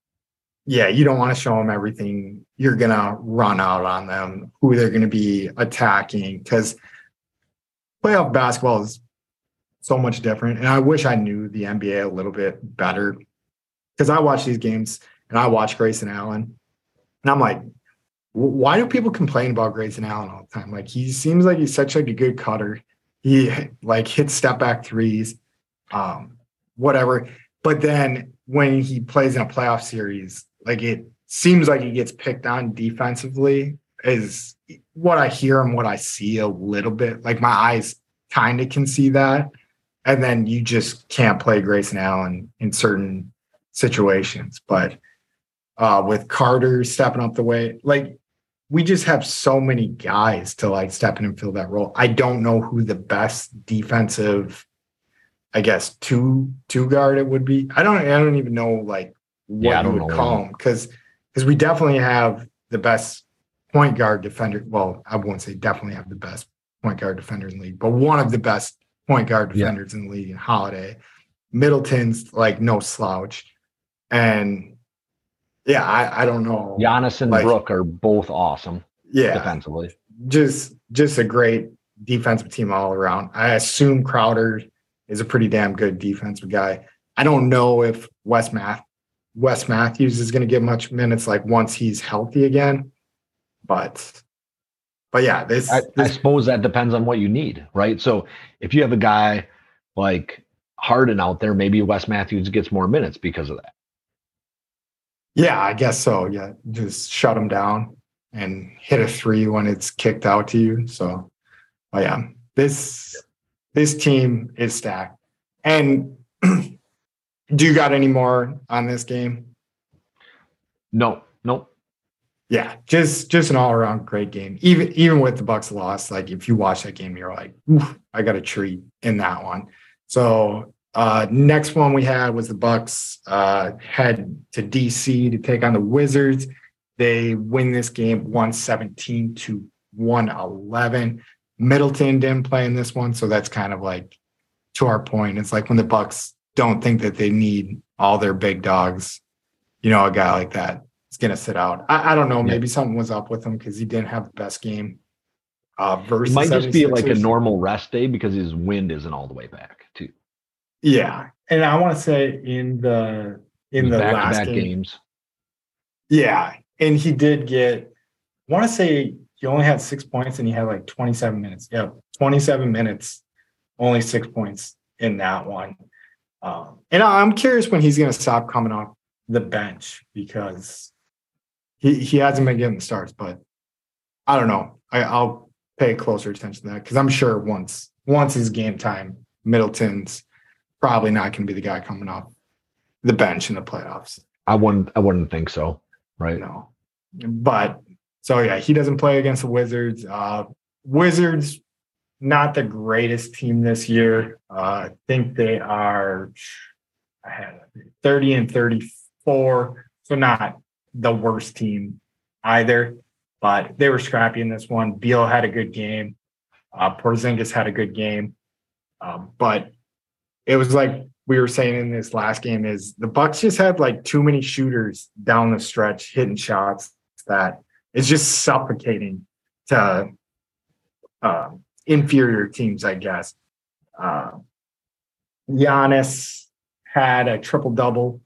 Speaker 1: Yeah, you don't want to show them everything. You're gonna run out on them, who they're gonna be attacking, because playoff basketball is so much different. And I wish I knew the NBA a little bit better. Because I watch these games and I watch Grayson Allen, and I'm like, why do people complain about Grayson Allen all the time? Like he seems like he's such like a good cutter. He like hits step back threes, um, whatever. But then when he plays in a playoff series, like it seems like he gets picked on defensively is what I hear and what I see a little bit. Like my eyes kind of can see that. And then you just can't play Grayson Allen in certain situations. But uh with Carter stepping up the way, like we just have so many guys to like step in and fill that role. I don't know who the best defensive I guess two two guard it would be. I don't I don't even know like what
Speaker 2: Yeah,
Speaker 1: you would call him because because we definitely have the best point guard defender. Well, I won't say definitely have the best point guard defender in the league, but one of the best point guard
Speaker 2: Yeah.
Speaker 1: defenders in the league in Holiday. Middleton's like no slouch. And yeah, I, I don't know.
Speaker 2: Giannis and
Speaker 1: Like-
Speaker 2: Brooke are both awesome
Speaker 1: yeah,
Speaker 2: defensively.
Speaker 1: just just a great defensive team all around. I assume Crowder is a pretty damn good defensive guy. I don't know if Wes Math Wes Matthews is going to get much minutes like once he's healthy again. But but yeah, this,
Speaker 2: I, I suppose that depends on what you need, right? So if you have a guy like Harden out there, maybe Wes Matthews gets more minutes because of that.
Speaker 1: yeah, I guess so. Yeah, just shut him down and hit a three when it's kicked out to you. So, but yeah, this this team is stacked. And <clears throat> do you got any more on this game?
Speaker 2: No, no.
Speaker 1: Yeah, just just an all around great game. Even even with the Bucks loss, like if you watch that game, you're like, I got a treat in that one. So uh next one we had was the Bucks uh head to DC to take on the Wizards. They win this game 117 to 111. Middleton didn't play in this one, so that's kind of like to our point. It's like when the Bucks don't think that they need all their big dogs, you know, a guy like that is going to sit out. I, I don't know.
Speaker 2: Yeah.
Speaker 1: Maybe something was up with him because he didn't have the best game. Uh, versus
Speaker 2: It might just be like a normal rest day because his wind isn't all the way back, too.
Speaker 1: Yeah, and I want to say in the in the last game,
Speaker 2: games.
Speaker 1: yeah, and he did get. I want to say he only had six points and he had like 27 minutes. Yeah, 27 minutes, only six points in that one. Um, and I'm curious when he's going to stop coming off the bench because he he hasn't been getting the starts. But I don't know. I, I'll pay closer attention to that because I'm sure once once it's game time, Middleton's probably not going to be the guy coming off the bench in the playoffs.
Speaker 2: I wouldn't. I wouldn't think so. Right.
Speaker 1: No, but so yeah, he doesn't play against the Wizards. Uh, Wizards, not the greatest team this year. Uh, I think they are. I had thirty and thirty-four, so not the worst team either. But they were scrappy in this one. Beal had a good game. Uh, Porzingis had a good game, um, but it was like we were saying in this last game is the Bucks just had like too many shooters down the stretch hitting shots that it's just suffocating to uh, inferior teams, I guess. Uh, Giannis had a triple double,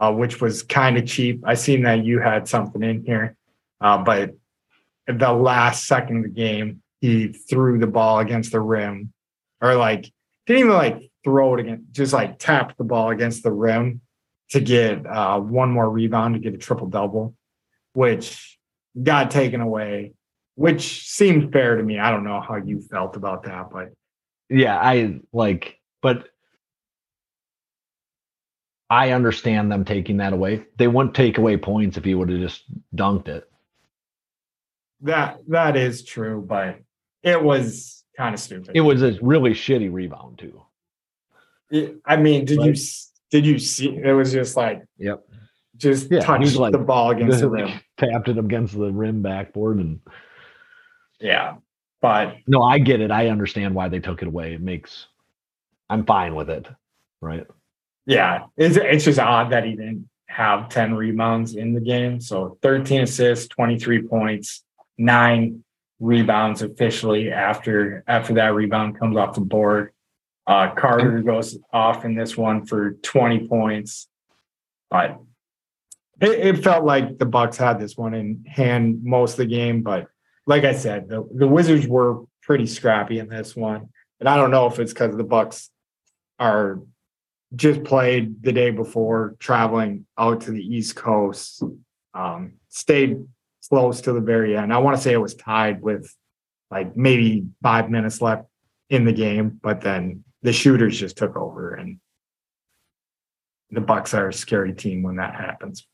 Speaker 1: uh, which was kind of cheap. I seen that you had something in here, uh, but the last second of the game, he threw the ball against the rim, or like didn't even like throw it again, just like tapped the ball against the rim to get uh, one more rebound to get a triple double, which got taken away, which seemed fair to me. I don't know how you felt about that, but
Speaker 2: yeah, I like, but I understand them taking that away. They wouldn't take away points if he would have just dunked it.
Speaker 1: That that is true, but it was kind of stupid.
Speaker 2: It was a really shitty rebound too.
Speaker 1: I mean, did you did you see? It was just like
Speaker 2: yep,
Speaker 1: just yeah, touched like, the ball against <laughs> the rim,
Speaker 2: tapped it against the rim backboard, and
Speaker 1: yeah. But
Speaker 2: no, I get it. I understand why they took it away. It makes I'm fine with it, right?
Speaker 1: Yeah, it's it's just odd that he didn't have 10 rebounds in the game. So 13 assists, 23 points, nine rebounds officially after after that rebound comes off the board. Uh, Carter goes off in this one for 20 points, but it, it, felt like the Bucks had this one in hand most of the game. But like I said, the, the Wizards were pretty scrappy in this one, and I don't know if it's because the Bucks are just played the day before traveling out to the East Coast, um, stayed close to the very end. I want to say it was tied with like maybe five minutes left in the game, but then the shooters just took over and the Bucks are a scary team when that happens.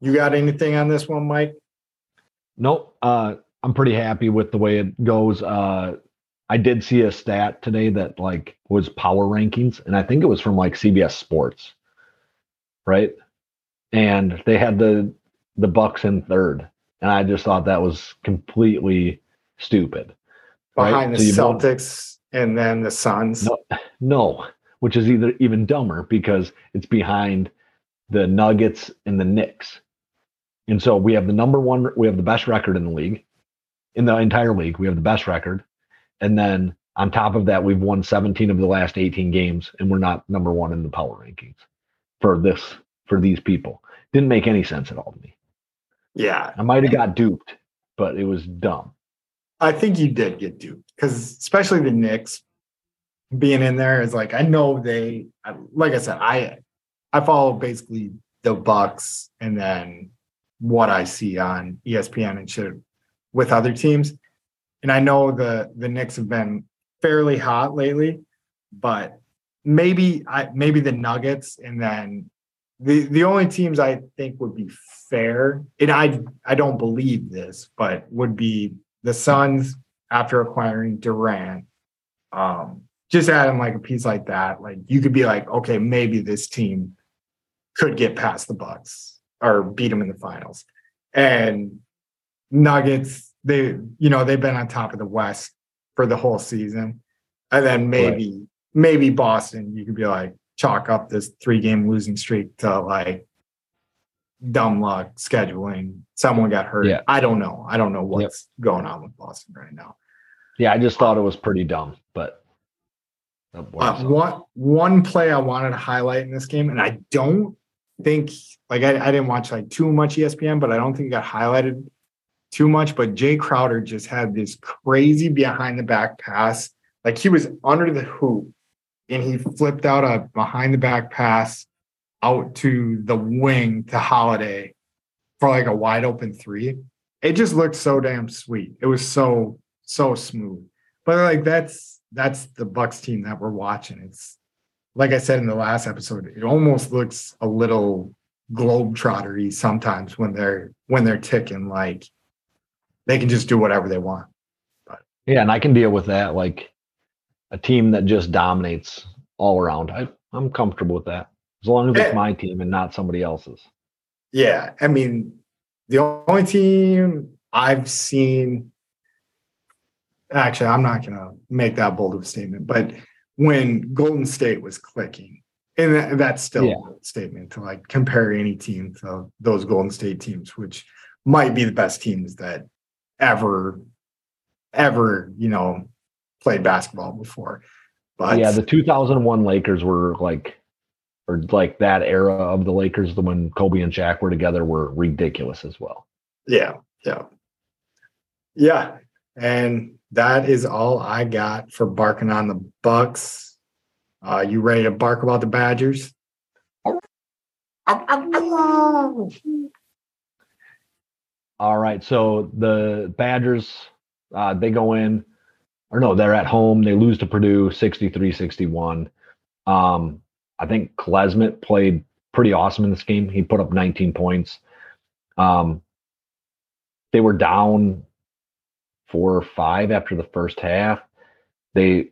Speaker 1: You got anything on this one, Mike?
Speaker 2: Nope. Uh, I'm pretty happy with the way it goes. Uh, I did see a stat today that like was power rankings, and I think it was from like CBS Sports, right? And they had the the Bucks in third, and I just thought that was completely stupid
Speaker 1: behind right? the so Celtics and then the Suns.
Speaker 2: No, no, which is either even dumber because it's behind the Nuggets and the Knicks. And so we have the number one, we have the best record in the league, in the entire league. We have the best record. And then on top of that, we've won 17 of the last 18 games, and we're not number one in the power rankings for this, for these people. Didn't make any sense at all to me.
Speaker 1: Yeah.
Speaker 2: I might have got duped, but it was dumb.
Speaker 1: I think you did get duped because especially the Knicks being in there is like I know they like I said I I follow basically the Bucks and then what I see on ESPN and shit with other teams, and I know the the Knicks have been fairly hot lately, but maybe I maybe the Nuggets and then the the only teams I think would be fair, and I I don't believe this, but would be the Suns after acquiring Durant, um, just adding like a piece like that, like you could be like, okay, maybe this team could get past the Bucks or beat them in the finals. And Nuggets, they, you know, they've been on top of the West for the whole season. And then maybe, right. maybe Boston, you could be like, chalk up this three game losing streak to like dumb luck, scheduling, someone got hurt. Yeah. I don't know. I don't know what's yep. going on with Boston right now.
Speaker 2: Yeah, I just thought it was pretty dumb, but
Speaker 1: uh, one one play I wanted to highlight in this game, and I don't think like I, I didn't watch like too much ESPN, but I don't think it got highlighted too much. But Jae Crowder just had this crazy behind the back pass. Like he was under the hoop and he flipped out a behind the back pass out to the wing to Holiday for like a wide open three. It just looked so damn sweet. It was so so smooth. But like that's that's the Bucks team that we're watching. It's like I said in the last episode, it almost looks a little globetrottery sometimes when they're when they're ticking. Like they can just do whatever they want.
Speaker 2: But yeah, and I can deal with that. Like a team that just dominates all around. I, I'm comfortable with that as long as it's my team and not somebody else's.
Speaker 1: Yeah, I mean, the only team I've seen. Actually, I'm not going to make that bold of a statement, but when Golden State was clicking, and that's still yeah. a statement to like compare any team to those Golden State teams, which might be the best teams that ever, ever, you know, played basketball before.
Speaker 2: But yeah, the 2001 Lakers were like, or like that era of the Lakers, the when Kobe and Shaq were together, were ridiculous as well.
Speaker 1: Yeah, yeah, yeah, and that is all I got for barking on the Bucks. Uh, you ready to bark about the Badgers?
Speaker 2: All right, so the Badgers, uh, they go in or no, they're at home. They lose to Purdue 63 61. Um, I think Klesmit played pretty awesome in this game. He put up 19 points. Um, they were down four or five after the first half. They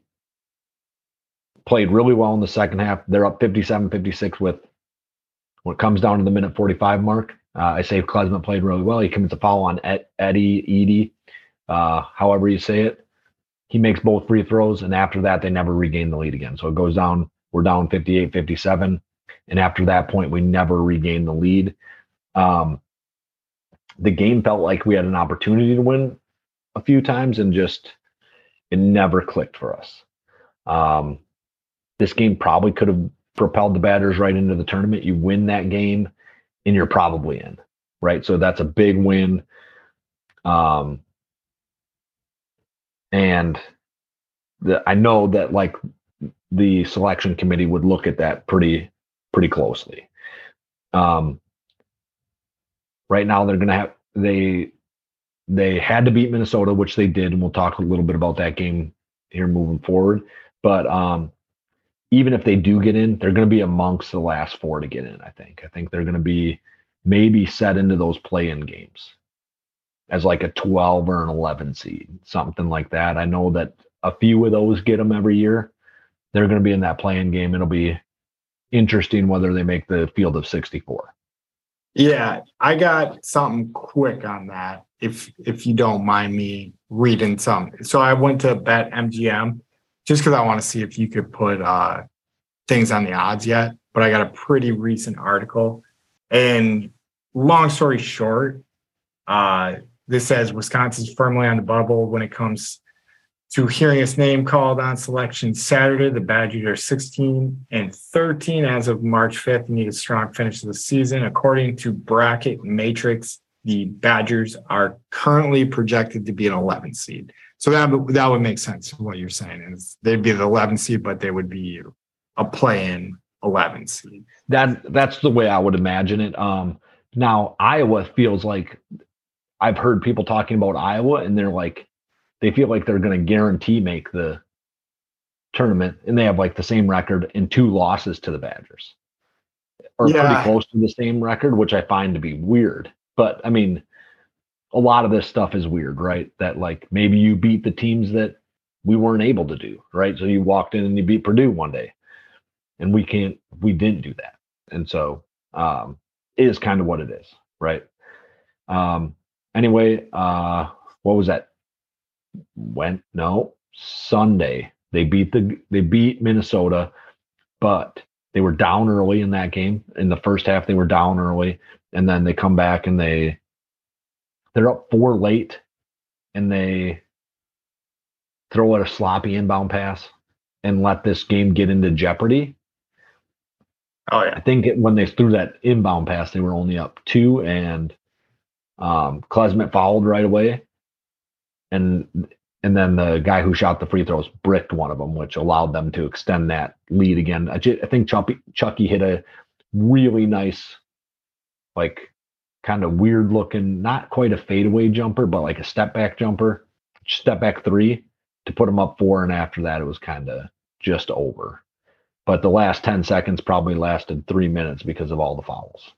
Speaker 2: played really well in the second half. They're up 57 56 with when it comes down to the minute 45 mark. Uh, I say Klesmit played really well. He commits a foul on Ed, Eddie, Edie, uh, however you say it he makes both free throws and after that they never regain the lead again so it goes down we're down 58 57 and after that point we never regained the lead um, the game felt like we had an opportunity to win a few times and just it never clicked for us. Um, this game probably could have propelled the Badgers right into the tournament. You win that game and you're probably in right? So that's a big win. Um, and the, I know that like the selection committee would look at that pretty pretty closely. Um, right now they're going to have they they had to beat Minnesota, which they did, and we'll talk a little bit about that game here moving forward. But um, even if they do get in, they're going to be amongst the last four to get in. I think. I think they're going to be maybe set into those play-in games as like a 12 or an 11 seed, something like that. I know that a few of those get them every year. They're going to be in that play-in game. It'll be interesting whether they make the field of 64.
Speaker 1: Yeah, I got something quick on that. If if you don't mind me reading some. So I went to Bet MGM just because I want to see if you could put uh, things on the odds yet. But I got a pretty recent article. And long story short, uh, this says Wisconsin's firmly on the bubble when it comes to hearing its name called on selection Saturday. The Badgers are 16 and 13 as of March 5th. Need a strong finish to the season. According to Bracket Matrix, the Badgers are currently projected to be an 11 seed. So that that would make sense. What you're saying is they'd be the 11 seed, but they would be a play-in 11 seed.
Speaker 2: That that's the way I would imagine it. Um, now Iowa feels like I've heard people talking about Iowa and they're like, they feel like they're going to guarantee make the tournament and they have like the same record and two losses to the Badgers or yeah. pretty close to the same record, which I find to be weird. But I mean, a lot of this stuff is weird, right? That like maybe you beat the teams that we weren't able to do, right? So you walked in and you beat Purdue one day and we can't, we didn't do that. And so um, it is kind of what it is, right? Um, anyway, uh, what was that? Went no Sunday. They beat the they beat Minnesota, but they were down early in that game. In the first half, they were down early, and then they come back and they they're up four late, and they throw out a sloppy inbound pass and let this game get into jeopardy.
Speaker 1: Oh yeah. I
Speaker 2: think it, when they threw that inbound pass, they were only up two, and um, Klesmit fouled right away, and and then the guy who shot the free throws bricked one of them, which allowed them to extend that lead again. I, I think Chucky, Chucky hit a really nice, like kind of weird looking, not quite a fadeaway jumper, but like a step back jumper, step back three to put them up four. And after that, it was kind of just over. but the last 10 seconds probably lasted three minutes because of all the fouls.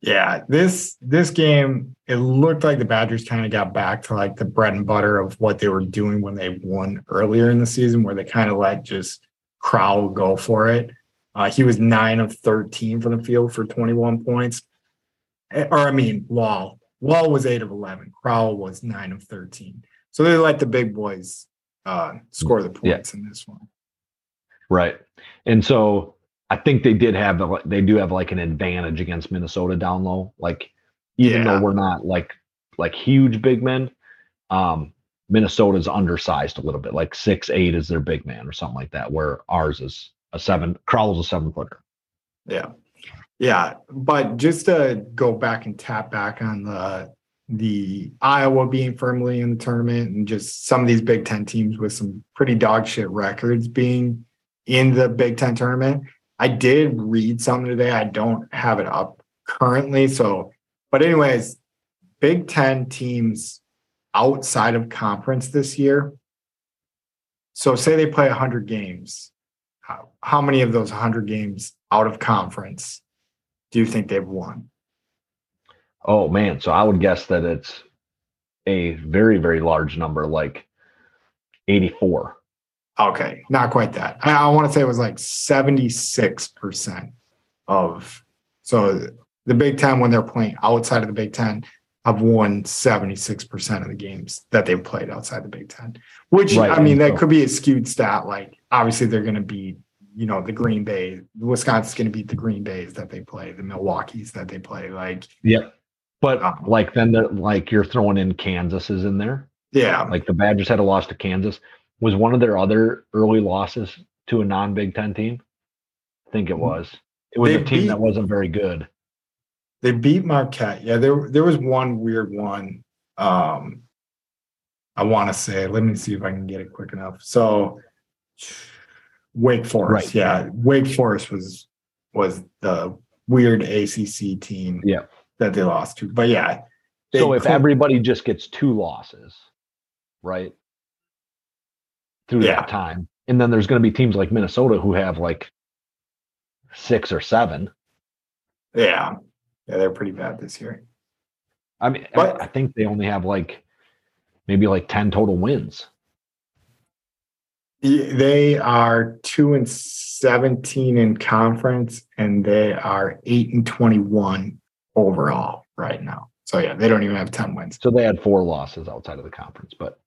Speaker 1: Yeah, this this game it looked like the Badgers kind of got back to like the bread and butter of what they were doing when they won earlier in the season, where they kind of let just Crowl go for it. Uh, he was nine of thirteen from the field for twenty one points, Eh, or I mean Wahl. Wahl was eight of eleven. Crowl was nine of thirteen. So they let the big boys uh, score the points yeah. in this one.
Speaker 2: Right, and so I think they did have they do have like an advantage against Minnesota down low. Like even yeah. though we're not like like huge big men, um, Minnesota's undersized a little bit. Like six eight is their big man or something like that. Where ours is a seven. Crowl's a seven footer.
Speaker 1: Yeah, yeah. But just to go back and tap back on the the Iowa being firmly in the tournament and just some of these Big Ten teams with some pretty dog shit records being in the Big Ten tournament I did read something today. I don't have it up currently. So, but anyways, Big Ten teams outside of conference this year. So, say they play 100 games. How, how many of those 100 games out of conference do you think they've won?
Speaker 2: Oh, man. So, I would guess that it's a very, very large number, like 84.
Speaker 1: Okay, not quite that. I, I want to say it was like 76% of so the Big Ten when they're playing outside of the Big Ten have won 76% of the games that they've played outside the Big Ten. Which right. I mean, that could be a skewed stat. Like obviously they're gonna beat, you know, the Green Bay, Wisconsin's gonna beat the Green Bays that they play, the Milwaukee's that they play. Like
Speaker 2: yeah. But um, like then the, like you're throwing in Kansas is in there.
Speaker 1: Yeah.
Speaker 2: Like the Badgers had a loss to Kansas was one of their other early losses to a non Big Ten team. I think it mm-hmm. was. It was they a team beat, that wasn't very good.
Speaker 1: They beat Marquette. Yeah, there there was one weird one. Um, I want to say. Let me see if I can get it quick enough. So, Wake Forest. Right. Yeah, Wake Forest was was the weird ACC team.
Speaker 2: Yeah.
Speaker 1: that they lost to. But yeah.
Speaker 2: So if everybody just gets two losses, right? Through yeah. that time. And then there's going to be teams like Minnesota who have like six or seven.
Speaker 1: Yeah. Yeah, they're pretty bad this year.
Speaker 2: I mean, but, I, I think they only have like maybe like 10 total wins.
Speaker 1: They are two and 17 in conference, and they are eight and 21 overall right now. So, yeah, they don't even have 10 wins.
Speaker 2: So, they had four losses outside of the conference, but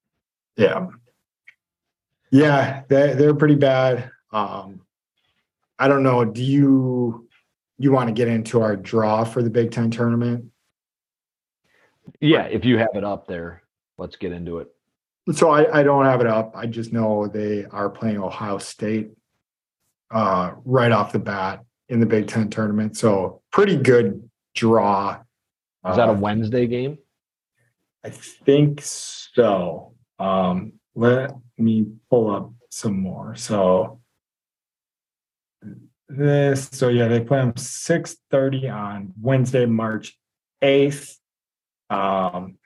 Speaker 1: yeah. Yeah, they they're pretty bad. Um, I don't know. Do you you want to get into our draw for the Big Ten tournament?
Speaker 2: Yeah, if you have it up there, let's get into it.
Speaker 1: So I, I don't have it up. I just know they are playing Ohio State uh, right off the bat in the Big Ten tournament. So pretty good draw.
Speaker 2: Is that a uh, Wednesday game?
Speaker 1: I think so. Um, let me pull up some more. So this, so yeah, they play them 6:30 on Wednesday, March 8th. Um,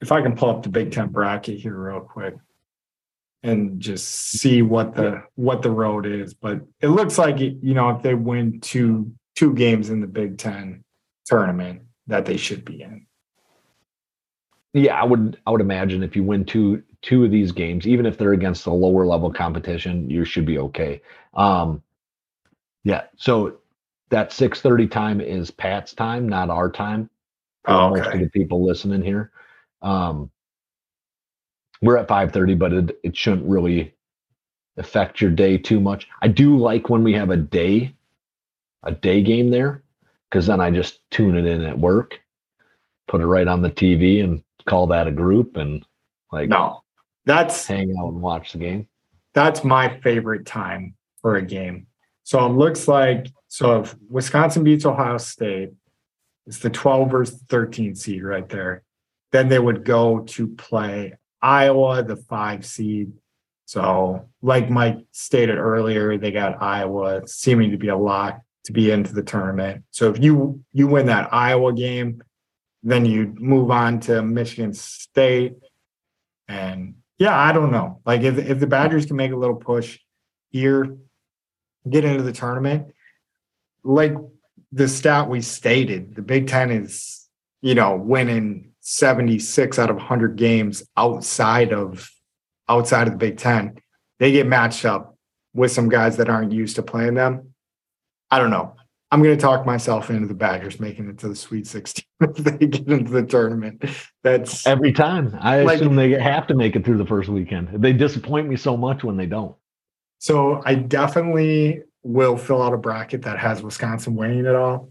Speaker 1: if I can pull up the Big Ten bracket here real quick and just see what the what the road is, but it looks like you know if they win two two games in the Big Ten tournament that they should be in.
Speaker 2: Yeah, I would I would imagine if you win two two of these games, even if they're against the lower level competition, you should be okay. Um, yeah. So that six thirty time is Pat's time, not our time.
Speaker 1: Oh, okay.
Speaker 2: Most of the people listening here. Um, we're at five thirty, but it it shouldn't really affect your day too much. I do like when we have a day, a day game there, because then I just tune it in at work, put it right on the TV, and call that a group, and like
Speaker 1: no, that's
Speaker 2: hang out and watch the game.
Speaker 1: That's my favorite time for a game. So it looks like so if Wisconsin beats Ohio State, it's the 12 versus 13 seed right there. Then they would go to play Iowa, the five seed. So, like Mike stated earlier, they got Iowa seeming to be a lock to be into the tournament. So if you you win that Iowa game, then you move on to Michigan State, and yeah, I don't know. Like if if the Badgers can make a little push here, get into the tournament, like the stat we stated, the Big Ten is, you know, winning 76 out of 100 games outside of outside of the Big Ten. They get matched up with some guys that aren't used to playing them. I don't know. I'm going to talk myself into the Badgers making it to the Sweet 16 <laughs> if they get into the tournament. That's
Speaker 2: every time. I
Speaker 1: Like-
Speaker 2: assume they have to make it through the first weekend. They disappoint me so much when they don't.
Speaker 1: so. I definitely will fill out a bracket that has Wisconsin winning it all,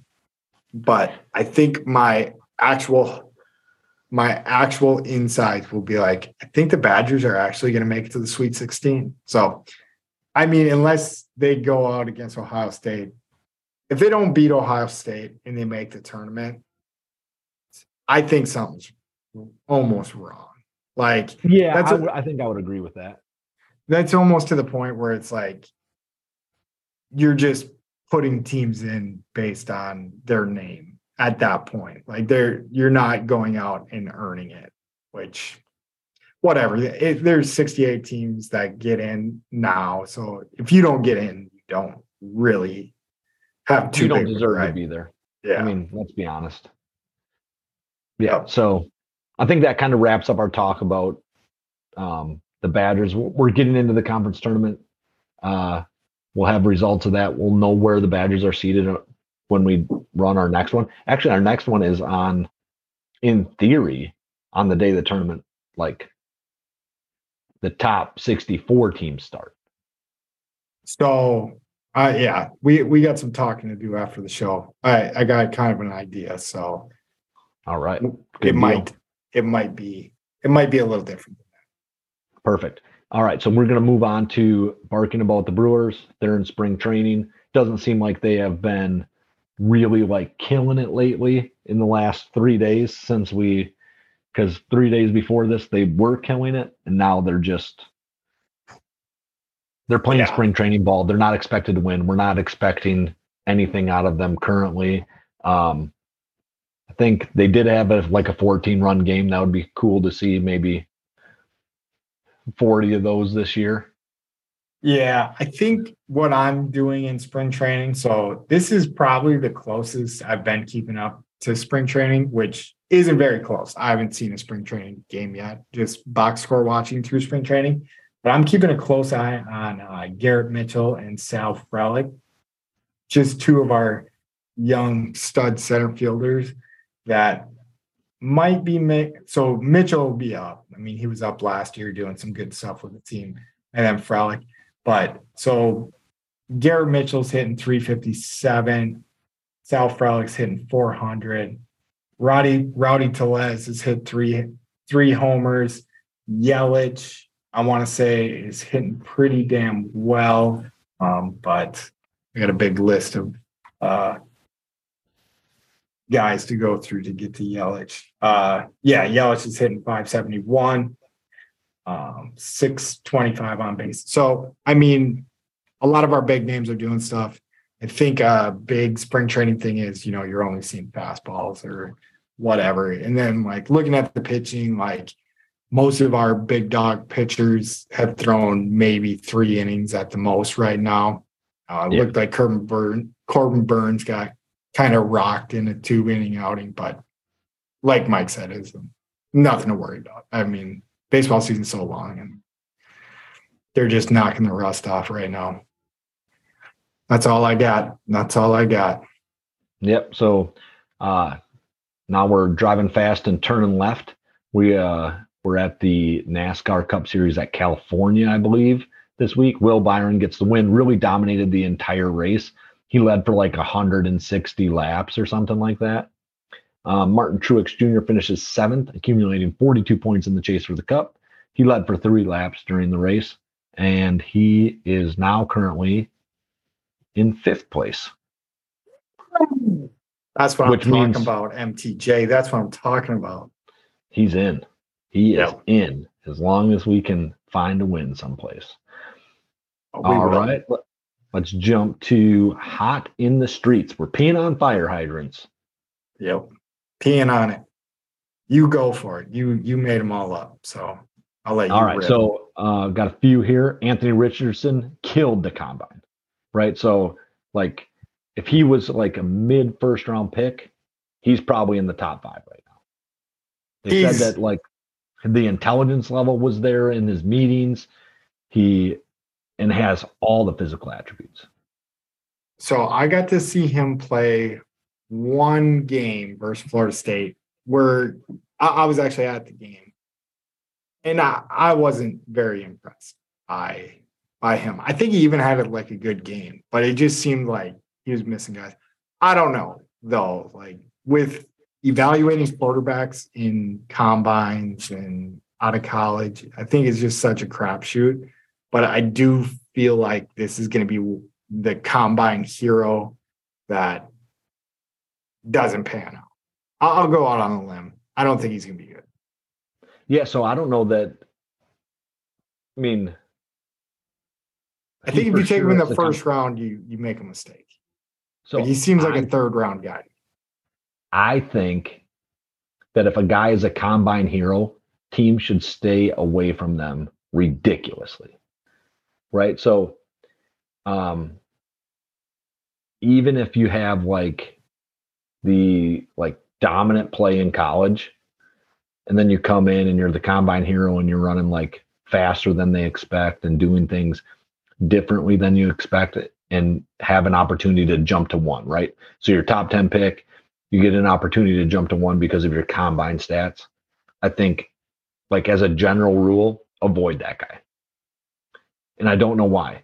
Speaker 1: but I think my actual my actual insights will be like I think the Badgers are actually going to make it to the Sweet 16. So, I mean, unless they go out against Ohio State, if they don't beat Ohio State and they make the tournament, I think something's almost wrong. Like
Speaker 2: Yeah,
Speaker 1: That's
Speaker 2: I
Speaker 1: a-
Speaker 2: I think I would agree with that.
Speaker 1: that's almost to the point where it's like you're just putting teams in based on their name at that point. Like they're you're not going out and earning it, which whatever. If there's 68 teams that get in now, so if you don't get in, you don't really have
Speaker 2: You don't
Speaker 1: big of a
Speaker 2: deserve to be there.
Speaker 1: Yeah.
Speaker 2: I mean, let's be honest. Yeah.
Speaker 1: Yep.
Speaker 2: So I think that kind of wraps up our talk about um, the Badgers. We're we're getting into the conference tournament. Uh, we'll have results of that. We'll know where the Badgers are seated uh, when we run our next one. Actually, our next one is on, in theory, on the day the tournament, like the top 64 teams start.
Speaker 1: So uh yeah, we we got some talking to do after the show. I I got kind of an idea, so
Speaker 2: All right.
Speaker 1: it
Speaker 2: deal.
Speaker 1: might it might be it might be a little different.
Speaker 2: Perfect. All right, so we're going to move on to barking about the Brewers. They're in spring training. Doesn't seem like they have been really like killing it lately in the last three days since we, because three days before this they were killing it, and now they're just they're playing
Speaker 1: Yeah.
Speaker 2: spring training ball. They're not expected to win. We're not expecting anything out of them currently. Um, I think they did have a like a 14 run game. That would be cool to see. Maybe 40 of those this year.
Speaker 1: Yeah, I think what I'm doing in spring training, so this is probably the closest I've been keeping up to spring training, which isn't very close. I haven't seen a spring training game yet, just box score watching through spring training. But I'm keeping a close eye on uh, Garrett Mitchell and Sal Frelick, just two of our young stud center fielders that might be so Mitchell will be up. I mean, he was up last year doing some good stuff with the team, and then Frelick. But so Garrett Mitchell's hitting 357, Sal Frelick's hitting 400. Roddy Rowdy Tellez has hit three three homers. Yelich, I want to say, is hitting pretty damn well. Um, but I got a big list of uh, guys to go through to get to Yelich. Uh, yeah, Yelich is hitting 571, um, 625 on base. So, I mean, a lot of our big names are doing stuff. I think a big spring training thing is, you know, you're only seeing fastballs or whatever. And then, like, looking at the pitching, like, most of our big dog pitchers have thrown maybe three innings at the most right now. Uh, it
Speaker 2: Yeah.
Speaker 1: looked like Corbin, Burn, Corbin Burnes got kind of rocked in a two inning outing, but like Mike said, is nothing to worry about. I mean, baseball season's so long and they're just knocking the rust off right now. That's all I got. That's all I got.
Speaker 2: Yep. So uh, now we're driving fast and turning left. We uh, we're at the NASCAR Cup Series at California, I believe, this week. Will Byron gets the win. Really dominated the entire race. He led for like 160 laps or something like that. Um, Martin Truex Jr. finishes seventh, accumulating 42 points in the chase for the Cup. He led for three laps during the race, and he is now currently in fifth place.
Speaker 1: That's what
Speaker 2: Which
Speaker 1: I'm talking
Speaker 2: means-
Speaker 1: about. MTJ. That's what I'm talking about.
Speaker 2: He's in. He is in as long as we can find a win someplace.
Speaker 1: We
Speaker 2: All
Speaker 1: will.
Speaker 2: right. let- Let's jump to hot in the streets. We're peeing on fire hydrants.
Speaker 1: Yep. Peeing on it. You go for it. You you made them all up. So I'll let you.
Speaker 2: All right.
Speaker 1: rip.
Speaker 2: So uh got a few here. Anthony Richardson killed the combine. right? So like if he was like a mid first round pick, he's probably in the top five right now. They
Speaker 1: He's-
Speaker 2: said that like the intelligence level was there in his meetings. He and has all the physical attributes.
Speaker 1: So I got to see him play one game versus Florida State where I, I was actually at the game. And I, I wasn't very impressed by by him. I think he even had it like a good game, but it just seemed like he was missing guys. I don't know though, like with evaluating quarterbacks in combines and out of college, I think it's just such a crapshoot. But I do feel like this is going to be the combine hero that doesn't pan out. I'll, I'll go out on a limb. I don't think he's going to be good.
Speaker 2: Yeah, so I don't know that. I mean,
Speaker 1: I think if you take him in the first round, you you make a mistake.
Speaker 2: so
Speaker 1: Like, he seems like
Speaker 2: I-
Speaker 1: a third round guy.
Speaker 2: I think that if a guy is a combine hero, teams should stay away from them ridiculously. Right? So um even if you have like the like dominant play in college and then you come in and you're the combine hero and you're running like faster than they expect and doing things differently than you expect and have an opportunity to jump to one, right? So your top 10 pick you get an opportunity to jump to one because of your combine stats. I think, like as a general rule, avoid that guy. And I don't know why.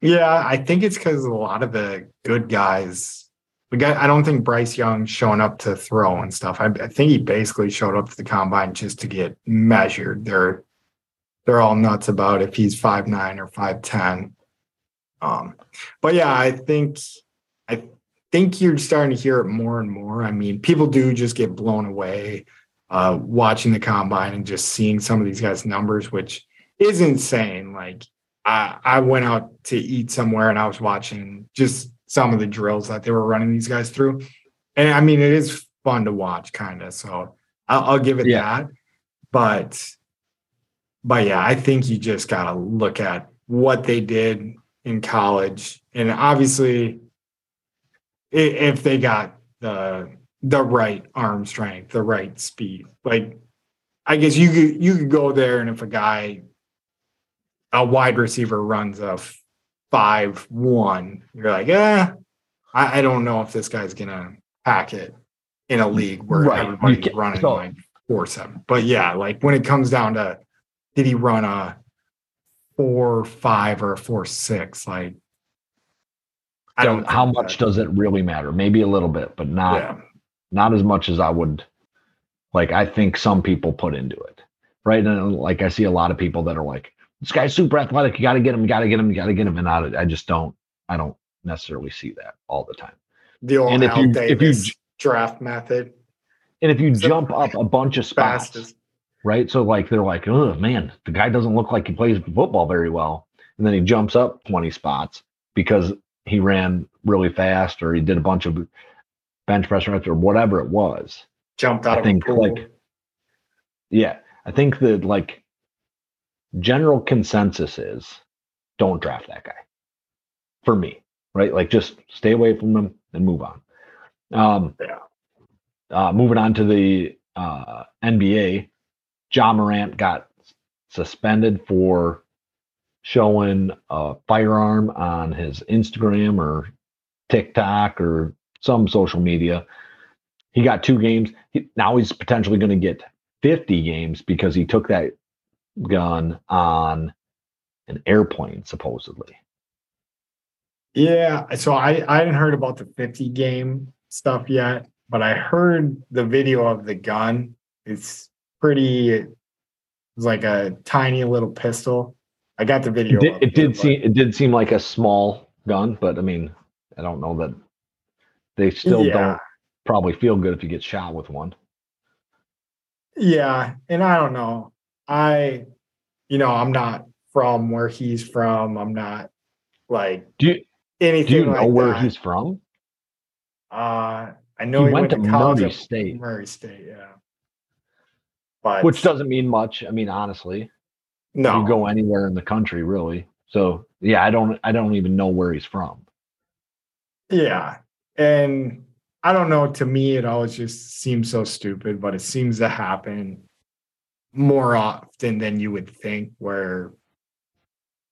Speaker 1: Yeah, I think it's because a lot of the good guys, the guy, I don't think Bryce Young's showing up to throw and stuff. I, I think he basically showed up to the combine just to get measured. They're they're all nuts about if he's five nine or five ten. Um, but yeah, I think think you're starting to hear it more and more. I mean, people do just get blown away uh, watching the combine and just seeing some of these guys' numbers, which is insane. Like I, I went out to eat somewhere and I was watching just some of the drills that they were running these guys through. And I mean, it is fun to watch, kind of. So I'll, I'll give it
Speaker 2: Yeah.
Speaker 1: that. But, but yeah, I think you just got to look at what they did in college. And obviously, if they got the the right arm strength, the right speed, like I guess you could you could go there and if a guy a wide receiver runs a five one, you're like, yeah, I, I don't know if this guy's gonna pack it in a league where
Speaker 2: Right.
Speaker 1: Everybody's running
Speaker 2: so-
Speaker 1: like four seven. But yeah, like when it comes down to did he run a four five or a four six? Like I
Speaker 2: So
Speaker 1: don't
Speaker 2: how much
Speaker 1: that-
Speaker 2: does it really matter? Maybe a little bit, but not
Speaker 1: yeah.
Speaker 2: not as much as I would like I think some people put into it. Right. And uh, like I see a lot of people that are like, this guy's super athletic, you gotta get him, you gotta get him, you gotta get him. And I, I just don't I don't necessarily see that all the time.
Speaker 1: The old
Speaker 2: And if you- if you
Speaker 1: draft method.
Speaker 2: And if you
Speaker 1: So-
Speaker 2: jump up a bunch of spots,
Speaker 1: Fastest.
Speaker 2: right? So like they're like, oh man, the guy doesn't look like he plays football very well. And then he jumps up 20 spots because he ran really fast or he did a bunch of bench press reps or whatever it was.
Speaker 1: Jumped out
Speaker 2: I
Speaker 1: of
Speaker 2: think like yeah, I think that like general consensus is don't draft that guy. For me, right? Like just stay away from him and move on. Um
Speaker 1: Yeah.
Speaker 2: uh moving on to the uh NBA, Ja Morant got suspended for showing a firearm on his Instagram or TikTok or some social media. He got two games. He, now he's potentially going to get 50 games because he took that gun on an airplane, supposedly.
Speaker 1: Yeah, so I I hadn't heard about the 50 game stuff yet, but I heard the video of the gun. It's pretty it's like a tiny little pistol. I got the video.
Speaker 2: It did, it did seem it did seem like a small gun, but I mean, I don't know that they still
Speaker 1: Yeah.
Speaker 2: don't probably feel good if you get shot with one.
Speaker 1: Yeah, and I don't know. I you know, I'm not from where he's from. I'm not like
Speaker 2: Do you
Speaker 1: anything
Speaker 2: do you know
Speaker 1: like
Speaker 2: where
Speaker 1: that.
Speaker 2: he's from?
Speaker 1: uh I know
Speaker 2: He
Speaker 1: he,
Speaker 2: went
Speaker 1: went,
Speaker 2: to
Speaker 1: to college
Speaker 2: Murray State.
Speaker 1: Murray State, yeah. But
Speaker 2: Which doesn't mean much. I mean, honestly,
Speaker 1: no
Speaker 2: you go anywhere in the country, really. So yeah, I don't I don't even know where he's from.
Speaker 1: Yeah. And I don't know. To me, it always just seems so stupid, but it seems to happen more often than you would think, where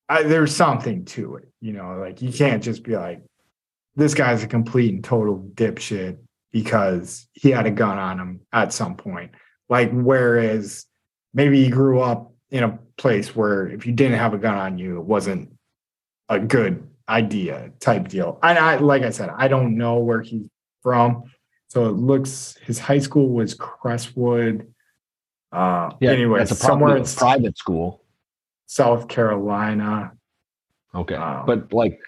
Speaker 1: I, there's something to it. You know, like you can't just be like, this guy's a complete and total dipshit because he had a gun on him at some point. Like, whereas maybe he grew up in a place where if you didn't have a gun on you, it wasn't a good idea type deal. And I, like I said, I don't know where he's from. So it looks his high school was Crestwood. Uh,
Speaker 2: Yeah,
Speaker 1: anyway,
Speaker 2: that's a
Speaker 1: somewhere in
Speaker 2: private school.
Speaker 1: South Carolina.
Speaker 2: Okay,
Speaker 1: Um,
Speaker 2: but like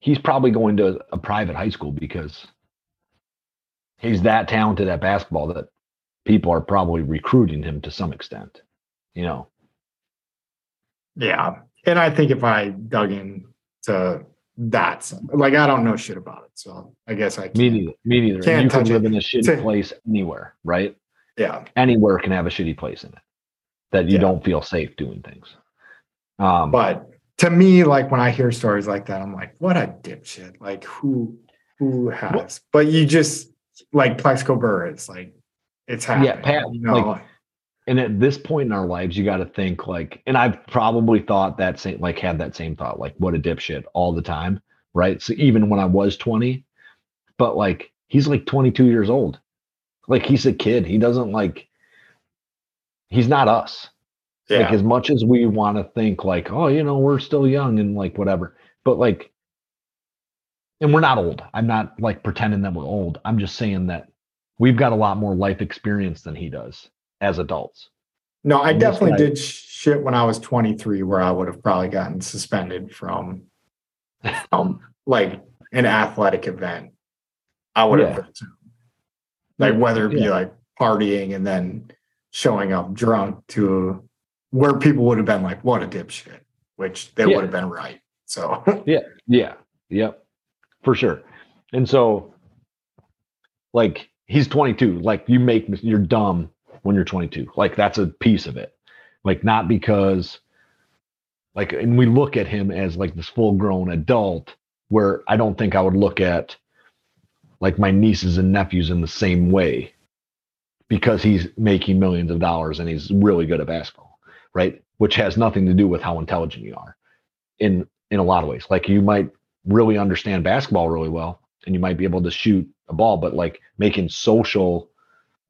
Speaker 2: he's probably going to a private high school because he's that talented at basketball that people are probably recruiting him to some extent. You know,
Speaker 1: Yeah. And I think if I dug into that, like I don't know shit about it. So I guess I can't.
Speaker 2: neither. Me neither.
Speaker 1: Can't
Speaker 2: you can
Speaker 1: touch
Speaker 2: live
Speaker 1: it.
Speaker 2: in a shitty
Speaker 1: It's
Speaker 2: place anywhere, right?
Speaker 1: Yeah.
Speaker 2: Anywhere can have a shitty place in it that you
Speaker 1: Yeah.
Speaker 2: don't feel safe doing things. Um,
Speaker 1: But to me, like when I hear stories like that, I'm like, what a dipshit. Like who who has but you just like Plaxico Burress like it's happening.
Speaker 2: Yeah, Pat,
Speaker 1: you know,
Speaker 2: like, and at this point in our lives, you got to think like, and I've probably thought that same, like, had that same thought, like, what a dipshit all the time, right? So even when I was 20, but like, he's like 22 years old. Like, he's a kid. He doesn't like, he's not us.
Speaker 1: yeah.
Speaker 2: Like, as much as we want to think, like, oh, you know, we're still young and like whatever, but like, and we're not old. I'm not like pretending that we're old. I'm just saying that we've got a lot more life experience than he does as adults.
Speaker 1: No, I
Speaker 2: And
Speaker 1: definitely did shit when I was 23 where I would have probably gotten suspended from <laughs> um like an athletic event. I would have
Speaker 2: Yeah.
Speaker 1: like whether it be
Speaker 2: Yeah.
Speaker 1: like partying and then showing up drunk to where people would have been like, what a dipshit, which they
Speaker 2: Yeah.
Speaker 1: would have been right. So <laughs>
Speaker 2: Yeah. Yeah, yep. For sure. And so, like, he's 22. Like, you make, you're dumb when you're 22. Like, that's a piece of it. Like, not because, like, and we look at him as like this full grown adult where I don't think I would look at like my nieces and nephews in the same way because he's making millions of dollars and he's really good at basketball, right? Which has nothing to do with how intelligent you are in in a lot of ways. Like you might really understand basketball really well and you might be able to shoot a ball, but like making social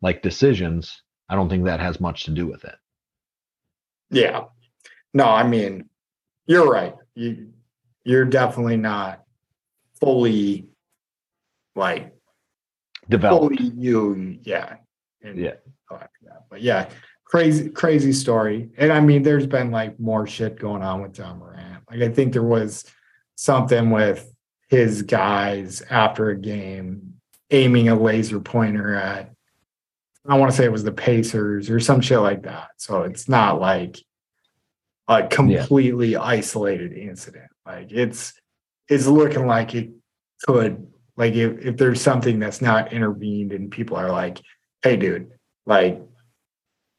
Speaker 2: like decisions, I don't think that has much to do with it.
Speaker 1: yeah. No, I mean, you're right. You you're definitely not fully like
Speaker 2: Developed.
Speaker 1: fully you, yeah. And-
Speaker 2: Yeah.
Speaker 1: But yeah, crazy, crazy story. And I mean, there's been like more shit going on with Ja Morant. Like I think there was something with his guys after a game aiming a laser pointer at I want to say it was the Pacers or some shit like that. So it's not like a completely isolated incident. Like it's it's looking like it could like if, if there's something that's not intervened and people are like, hey dude, like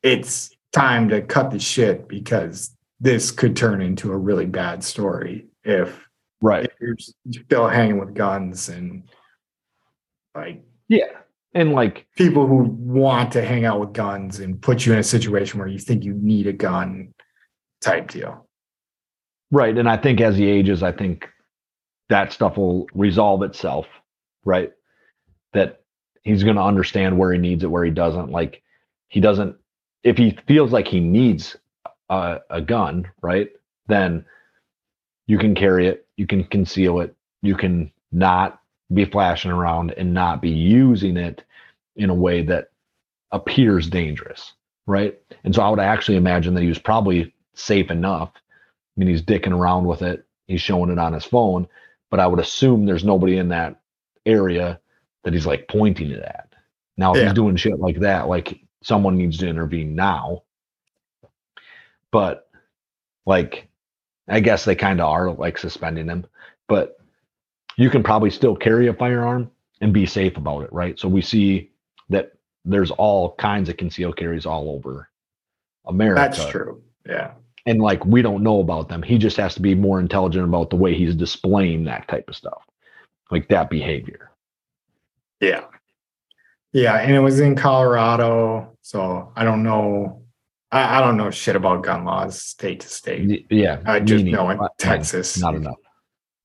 Speaker 1: it's time to cut the shit because this could turn into a really bad story if,
Speaker 2: Right.
Speaker 1: if you're still hanging with guns and like
Speaker 2: Yeah. And like,
Speaker 1: people who want to hang out with guns and put you in a situation where you think you need a gun type deal.
Speaker 2: right. And I think as he ages, I think that stuff will resolve itself. Right. That he's going to understand where he needs it, where he doesn't. Like, he doesn't, if he feels like he needs a, a gun, right, then you can carry it, you can conceal it, you can not be flashing around and not be using it in a way that appears dangerous, right? And so I would actually imagine that he was probably safe enough. I mean, he's dicking around with it, he's showing it on his phone, but I would assume there's nobody in that area that he's like pointing it at. Now, if
Speaker 1: Yeah.
Speaker 2: he's doing shit like that, like someone needs to intervene now. But like, I guess they kind of are like suspending him, but you can probably still carry a firearm and be safe about it, right? So we see that there's all kinds of concealed carries all over America.
Speaker 1: That's true. Yeah.
Speaker 2: and like we don't know about them. He just has to be more intelligent about the way he's displaying that type of stuff, like that behavior.
Speaker 1: Yeah. Yeah. And it was in Colorado. So I don't know. I, I don't know shit about gun laws state to state.
Speaker 2: Yeah,
Speaker 1: I just know in Texas,
Speaker 2: not enough.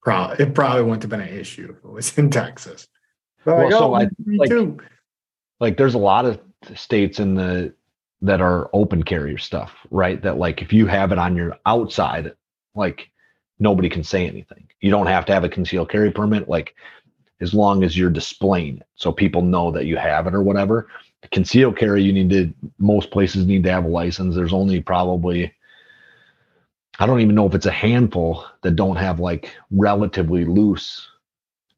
Speaker 1: Probably, it probably wouldn't have been an issue if it was in Texas. But
Speaker 2: Well,
Speaker 1: like,
Speaker 2: so
Speaker 1: oh,
Speaker 2: I- like-
Speaker 1: too.
Speaker 2: like there's a lot of states in the that are open carrier stuff, right? That like if you have it on your outside, like nobody can say anything. You don't have to have a concealed carry permit, like as long as you're displaying it, so people know that you have it or whatever. Concealed carry, you need to. Most places need to have a license. There's only probably, I don't even know if it's a handful that don't have like relatively loose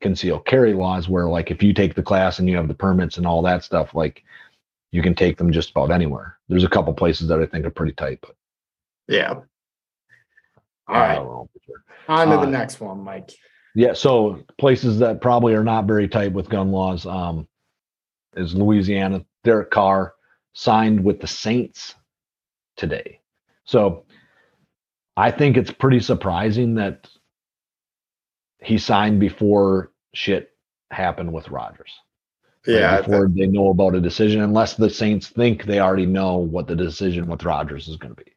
Speaker 2: concealed carry laws where like if you take the class and you have the permits and all that stuff like you can take them just about anywhere there's a couple places that i think are pretty tight but
Speaker 1: Yeah. All right.
Speaker 2: sure.
Speaker 1: On to
Speaker 2: Uh,
Speaker 1: the next one, Mike.
Speaker 2: yeah so places that probably are not very tight with gun laws um is louisiana derek carr signed with the saints today so i think it's pretty surprising that he signed before shit happened with Rodgers. right,
Speaker 1: Yeah.
Speaker 2: before they know about a decision, unless the Saints think they already know what the decision with Rodgers is going to be.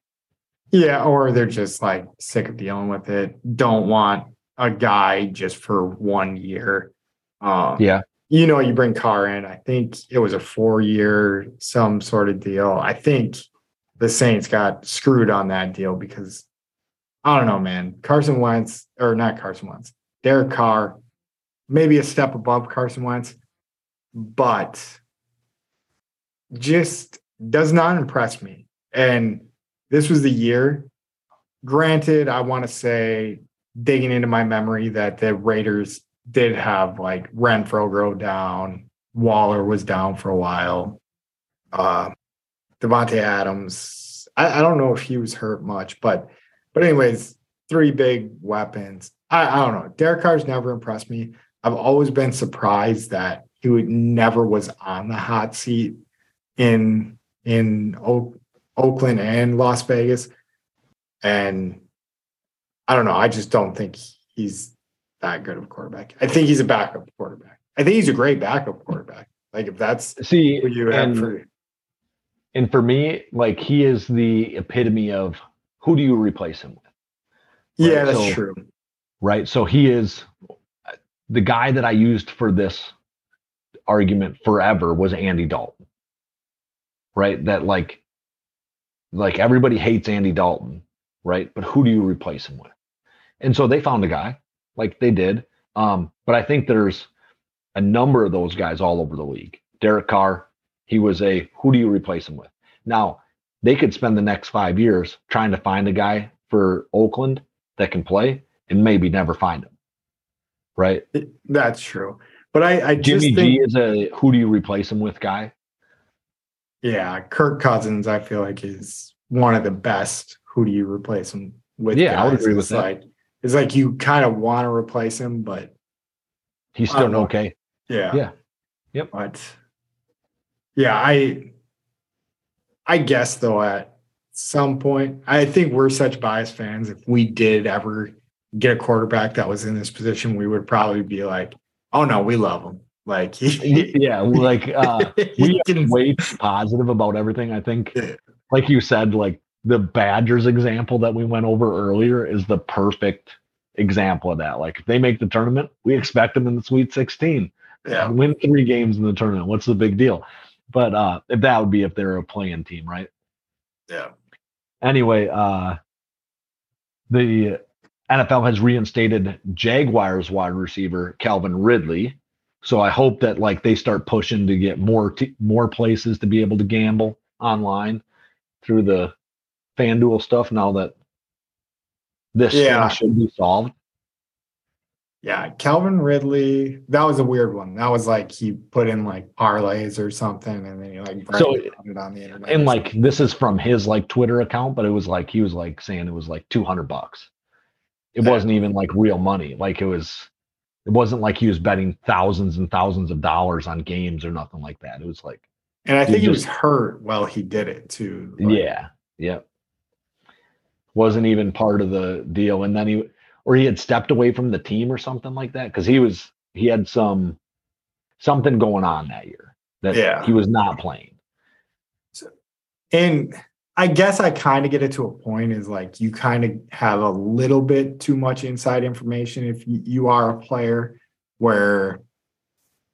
Speaker 1: Yeah, or they're just like sick of dealing with it. Don't want a guy just for one year. Um,
Speaker 2: Yeah.
Speaker 1: You know, you bring Carr in. I think it was a four year, some sort of deal. I think the Saints got screwed on that deal because I don't know, man. Carson Wentz, or not Carson Wentz, Derek Carr, maybe a step above Carson Wentz, but just does not impress me. And this was the year. Granted, I want to say, digging into my memory, that the Raiders did have like Renfrow go down, Waller was down for a while, uh, Davante Adams. I, I don't know if he was hurt much, but but anyways, three big weapons. I, I don't know. Derek Carr's never impressed me. I've always been surprised that he would never was on the hot seat in in Oak, Oakland and Las Vegas. And I don't know. I just don't think he's that good of a quarterback. I think he's a backup quarterback. I think he's a great backup quarterback. Like if that's
Speaker 2: See,
Speaker 1: what you have for
Speaker 2: and for me, like he is the epitome of who do you replace him with,
Speaker 1: yeah, that's
Speaker 2: so-
Speaker 1: true.
Speaker 2: right? So he is the guy that I used for this argument forever was Andy Dalton, right? That like, like everybody hates Andy Dalton, right? But who do you replace him with? And so they found a guy, like they did. Um, but I think there's a number of those guys all over the league. Derek Carr, he was a who do you replace him with? Now they could spend the next five years trying to find a guy for Oakland that can play and maybe never find him. Right?
Speaker 1: That's true. But I, I just
Speaker 2: Jimmy
Speaker 1: think
Speaker 2: G is a who do you replace him with guy?
Speaker 1: Yeah, Kirk Cousins, I feel like is one of the best. Who do you replace him with?
Speaker 2: Yeah, I would agree with
Speaker 1: It's
Speaker 2: that.
Speaker 1: Like, it's like you kind of want to replace him, but
Speaker 2: He's still
Speaker 1: um,
Speaker 2: okay.
Speaker 1: yeah,
Speaker 2: Yeah. Yep.
Speaker 1: But yeah, I I guess though at some point, I think we're such biased fans. If we did ever get a quarterback that was in this position, we would probably be like, "Oh no, we love him." Like <laughs>
Speaker 2: Yeah, like <laughs> uh we
Speaker 1: can
Speaker 2: way positive about everything. I think, like you said, like the Badgers example that we went over earlier is the perfect example of that. Like if they make the tournament, we expect them in the Sweet 16.
Speaker 1: yeah,
Speaker 2: Win three games in the tournament. What's the big deal? But uh if that would be if they're a playing team, right?
Speaker 1: yeah.
Speaker 2: Anyway, uh the NFL has reinstated Jaguars wide receiver Calvin Ridley. So I hope that like they start pushing to get more t- more places to be able to gamble online through the FanDuel stuff now that this
Speaker 1: Yeah.
Speaker 2: should be solved.
Speaker 1: Yeah, Calvin Ridley. That was a weird one. That was like he put in like parlays or something, and then he like
Speaker 2: So-
Speaker 1: it on the internet.
Speaker 2: And like this is from his like Twitter account, but it was like he was like saying it was like 200 bucks. It wasn't even like real money. Like it was it wasn't like he was betting thousands and thousands of dollars on games or nothing like that. It was like
Speaker 1: And I think he was
Speaker 2: just-
Speaker 1: hurt while he did it too. Like,
Speaker 2: yeah, yeah. wasn't even part of the deal, and then he or he had stepped away from the team or something like that because he was he had some something going on that year that
Speaker 1: Yeah.
Speaker 2: he was not playing.
Speaker 1: And I guess I kind of get it to a point is like you kind of have a little bit too much inside information if you, you are a player where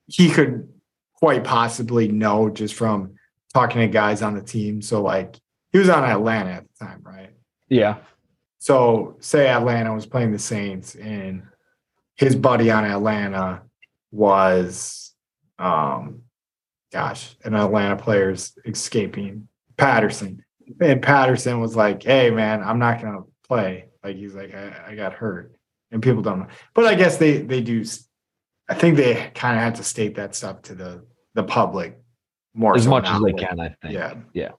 Speaker 1: he could quite possibly know just from talking to guys on the team. So like he was on Atlanta at the time, right?
Speaker 2: Yeah,
Speaker 1: So say Atlanta was playing the Saints and his buddy on Atlanta was um gosh, an Atlanta player's escaping Patterson. And Patterson was like, Hey man, I'm not gonna play. Like he's like, I, I got hurt. And people don't know. But I guess they they do I think they kind of have to state that stuff to the the public more
Speaker 2: as
Speaker 1: so
Speaker 2: much as they can, I think.
Speaker 1: Yeah.
Speaker 2: Yeah.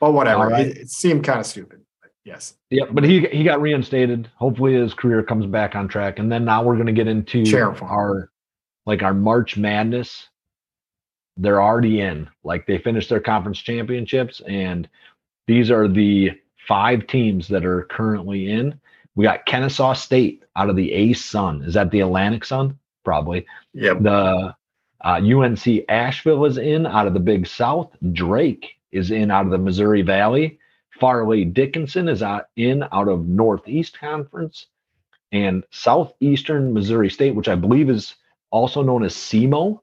Speaker 1: But whatever.
Speaker 2: Right.
Speaker 1: It, it seemed kind of stupid. Yes.
Speaker 2: Yeah, but he he got reinstated. Hopefully his career comes back on track. And then now we're gonna get into our like our March Madness. They're already in. Like they finished their conference championships, and these are the five teams that are currently in. We got Kennesaw State out of the A Sun. Is that the Atlantic Sun? Probably.
Speaker 1: Yep.
Speaker 2: The uh, UNC Asheville is in out of the Big South. Drake is in out of the Missouri Valley. Fairleigh Dickinson is out in out of Northeast Conference, and Southeastern Missouri State, which I believe is also known as SEMO.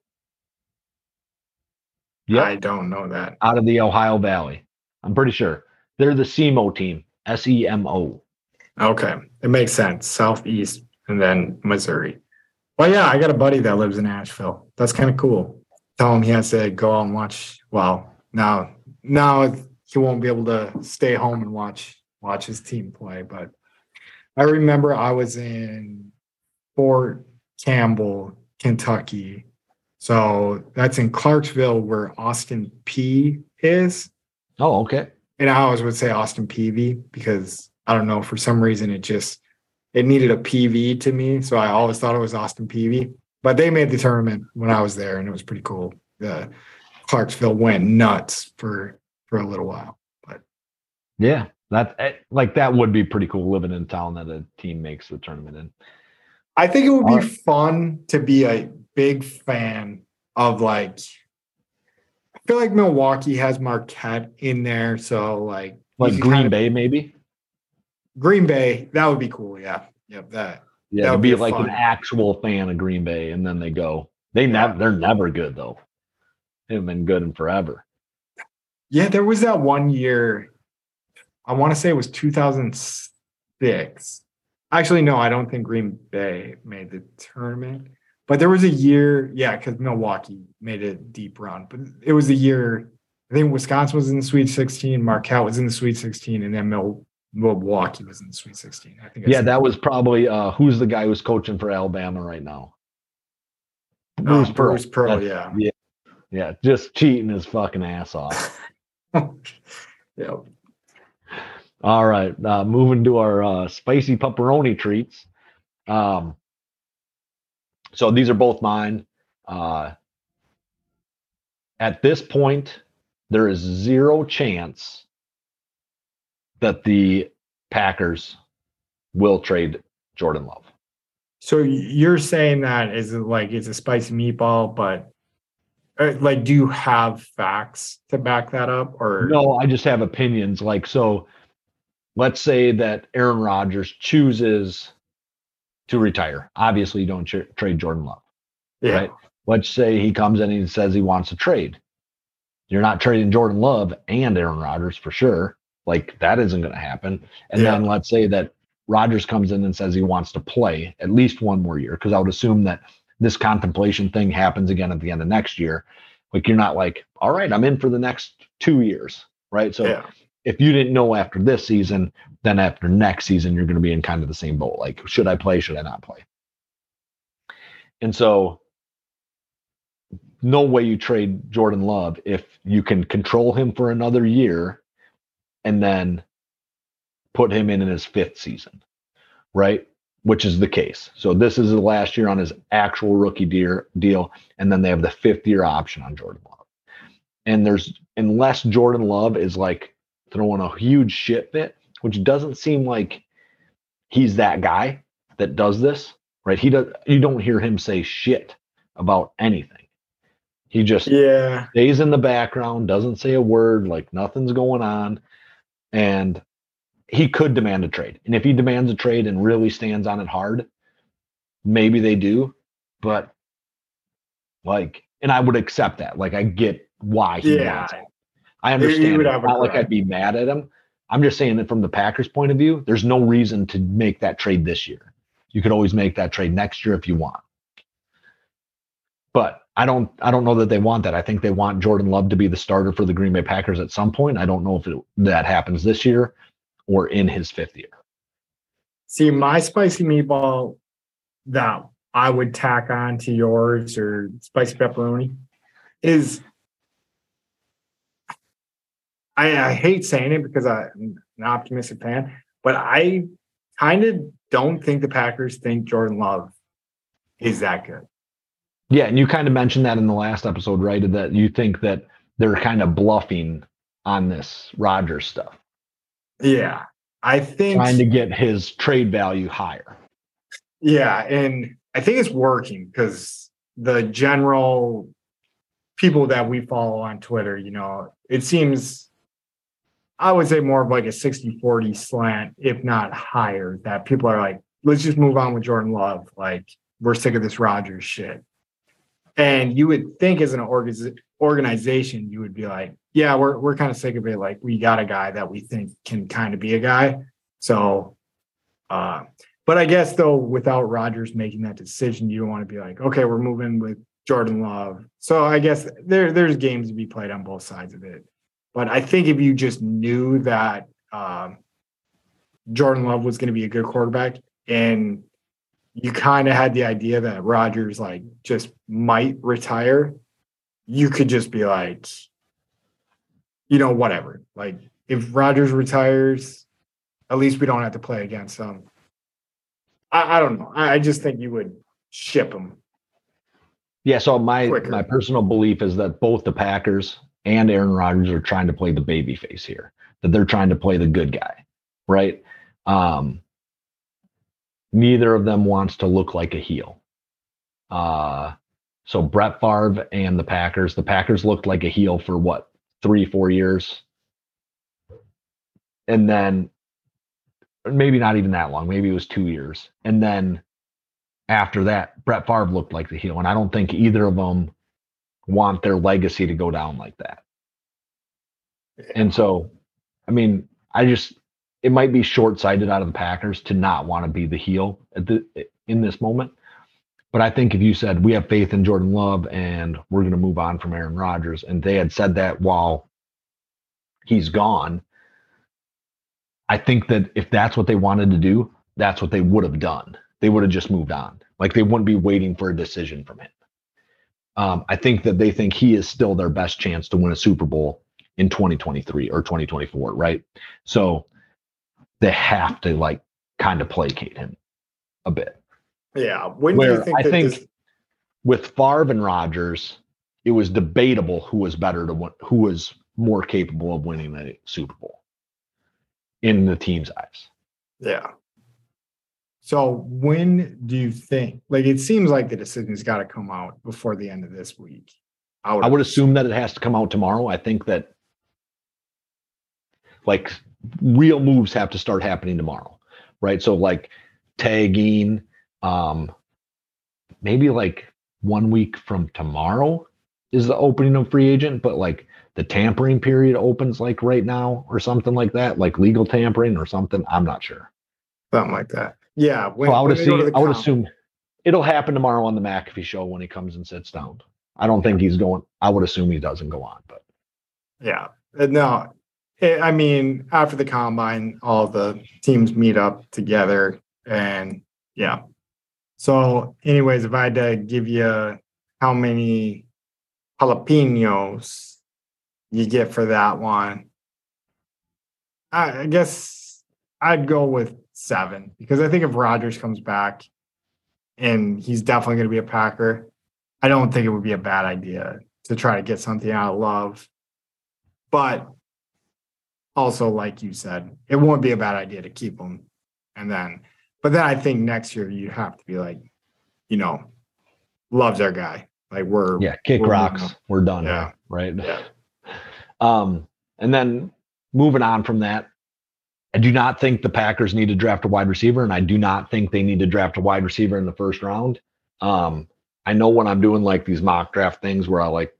Speaker 2: Yeah,
Speaker 1: I don't know that.
Speaker 2: out of the Ohio Valley. I'm pretty sure they're the SEMO team. S E M O.
Speaker 1: Okay. It makes sense. Southeast and then Missouri. Well, yeah, I got a buddy that lives in Asheville. That's kind of cool. Tell him he has to go out and watch. Well, now now he won't be able to stay home and watch watch his team play. But I remember I was in Fort Campbell, Kentucky. So that's in Clarksville where Austin Peay is.
Speaker 2: Oh, okay.
Speaker 1: and I always would say Austin PV because I don't know for some reason it just it needed a PV to me, so I always thought it was Austin PV. But they made the tournament when I was there, and it was pretty cool. The Clarksville went nuts for for a little while.
Speaker 2: But yeah, that eh, like that would be pretty cool living in town that a team makes the tournament in.
Speaker 1: I think it would be
Speaker 2: Alright.
Speaker 1: fun to be a big fan of like. I feel like Milwaukee has Marquette in there, so like
Speaker 2: Like Green
Speaker 1: kinda-
Speaker 2: Bay, maybe.
Speaker 1: Green Bay, that would be cool. Yeah, yep, that.
Speaker 2: Yeah,
Speaker 1: That would
Speaker 2: be
Speaker 1: be
Speaker 2: like
Speaker 1: fun.
Speaker 2: an actual fan of Green Bay, and then they go. They
Speaker 1: Yeah.
Speaker 2: never. They're never good though. They haven't been good in forever.
Speaker 1: Yeah, there was that one year. I want to say it was 2006. Actually, no, I don't think Green Bay made the tournament. But there was a year, yeah, because Milwaukee made a deep run. But it was a year, I think Wisconsin was in the Sweet 16, Marquette was in the Sweet 16, and then Mil- Milwaukee was in the Sweet 16. I think.
Speaker 2: Yeah, that was probably uh who's the guy who's coaching for Alabama right now?
Speaker 1: oh,
Speaker 2: Bruce Pearl.
Speaker 1: Bruce Pearl,
Speaker 2: That's-
Speaker 1: yeah.
Speaker 2: Yeah, just cheating his fucking ass off. <laughs> <laughs>
Speaker 1: yeah.
Speaker 2: All right, uh, moving to our uh, spicy pepperoni treats. Um, so these are both mine. Uh, at this point, there is zero chance that the Packers will trade Jordan Love.
Speaker 1: So you're saying that is like it's a spicy meatball, but Uh, like, do you have facts to back that up, or
Speaker 2: No, I just have opinions. Like, so let's say that Aaron Rodgers chooses to retire. Obviously, you don't tr- trade Jordan Love.
Speaker 1: Yeah,
Speaker 2: right? Let's say he comes in and he says he wants to trade. You're not trading Jordan Love and Aaron Rodgers for sure. Like that isn't going to happen. And
Speaker 1: Yeah.
Speaker 2: then let's say that Rodgers comes in and says he wants to play at least one more year because I would assume that this contemplation thing happens again at the end of next year. Like you're not like, all right, I'm in for the next two years, right? So
Speaker 1: yeah,
Speaker 2: if you didn't know after this season, then after next season, you're going to be in kind of the same boat. Like, should I play? Should I not play? And so, no way you trade Jordan Love if you can control him for another year and then put him in in his fifth season, right? Which is the case. So, this is the last year on his actual rookie deal, deal and then they have the fifth year option on Jordan Love. And there's, unless Jordan Love is like throwing a huge shit fit, which doesn't seem like he's that guy that does this, right? He does you don't hear him say shit about anything. He just
Speaker 1: Yeah.
Speaker 2: stays in the background, doesn't say a word, like nothing's going on. And he could demand a trade. And if he demands a trade and really stands on it hard, maybe they do. But like, and I would accept that. Like, I get why he
Speaker 1: Yeah.
Speaker 2: wants it. I understand. it. Not like. I'd be mad at him. I'm just saying that from the Packers' point of view, there's no reason to make that trade this year. You could always make that trade next year if you want. But I don't I don't know that they want that. I think they want Jordan Love to be the starter for the Green Bay Packers at some point. I don't know if it, that happens this year or in his fifth year.
Speaker 1: See, my spicy meatball that I would tack on to yours or spicy pepperoni is I, I hate saying it because I'm an optimistic fan, but I kind of don't think the Packers think Jordan Love is that good.
Speaker 2: Yeah, and you kind of mentioned that in the last episode, right? That you think that they're kind of bluffing on this Rodgers stuff,
Speaker 1: Yeah. I think
Speaker 2: trying to get his trade value higher.
Speaker 1: Yeah, and I think it's working because the general people that we follow on Twitter, you know, it seems I would say more of like a 60-40 slant, if not higher, that people are like, let's just move on with Jordan Love. Like, we're sick of this Rodgers shit. And you would think as an organiz- organization, you would be like, yeah, we're we're kind of sick of it. Like, we got a guy that we think can kind of be a guy. So uh but I guess though, without Rodgers making that decision, you don't want to be like, okay, we're moving with Jordan Love. So I guess there there's games to be played on both sides of it. But I think if you just knew that um, Jordan Love was going to be a good quarterback, and you kind of had the idea that Rodgers like just might retire, you could just be like, you know, whatever. Like if Rodgers retires, at least we don't have to play against them. I, I don't know. I, I just think you would ship them.
Speaker 2: Yeah, so my
Speaker 1: Quicker.
Speaker 2: my personal belief is that both the Packers and Aaron Rodgers are trying to play the baby face here. That they're trying to play the good guy, right? Um neither of them wants to look like a heel. Uh so Brett Favre and the Packers, the Packers looked like a heel for what, 3 4 years. And then maybe not even that long, maybe it was 2 years. And then after that, Brett Favre looked like the heel, and I don't think either of them want their legacy to go down like that. And so, I mean, I just it might be short sighted out of the Packers to not want to be the heel at the in this moment. But I think if you said we have faith in Jordan Love and we're going to move on from Aaron Rodgers, and they had said that while he's gone, I think that if that's what they wanted to do, that's what they would have done. They would have just moved on. Like they wouldn't be waiting for a decision from him. Um, I think that they think he is still their best chance to win a Super Bowl in 2023 or 2024, right? So they have to like kind of placate him a bit.
Speaker 1: Yeah. When do you think
Speaker 2: I
Speaker 1: that
Speaker 2: think
Speaker 1: this,
Speaker 2: with Favre and Rodgers, it was debatable who was better to win, who was more capable of winning the Super Bowl in the team's eyes.
Speaker 1: yeah. So when do you think like it seems like the decision's got to come out before the end of this week?
Speaker 2: I would assume that it has to come out tomorrow. I think that like real moves have to start happening tomorrow, right? So like tagging, um, maybe like one week from tomorrow is the opening of free agent, but like the tampering period opens like right now or something like that, like legal tampering or something. I'm not sure.
Speaker 1: something like that. Yeah. When,
Speaker 2: So I would
Speaker 1: when they go to
Speaker 2: assume I would assume it'll happen tomorrow on the McAfee show when he comes and sits down. I don't think he's going. I would assume he doesn't go on, but
Speaker 1: Yeah. Uh, No, eh, I mean, after the combine, all the teams meet up together and yeah. So, anyways, if I had to give you how many jalapenos you get for that one, I, I guess I'd go with seven because I think if Rodgers comes back and he's definitely going to be a Packer, I don't think it would be a bad idea to try to get something out of love. But also, like you said, it won't be a bad idea to keep him. And then, but then I think next year you have to be like, you know, loves our guy. Like we're
Speaker 2: Yeah, kick
Speaker 1: we're
Speaker 2: rocks. We're done.
Speaker 1: Yeah.
Speaker 2: Right.
Speaker 1: Yeah. <laughs>
Speaker 2: Um, and then moving on from that, I do not think the Packers need to draft a wide receiver, and I do not think they need to draft a wide receiver in the first round. Um, I know when I'm doing like these mock draft things where I like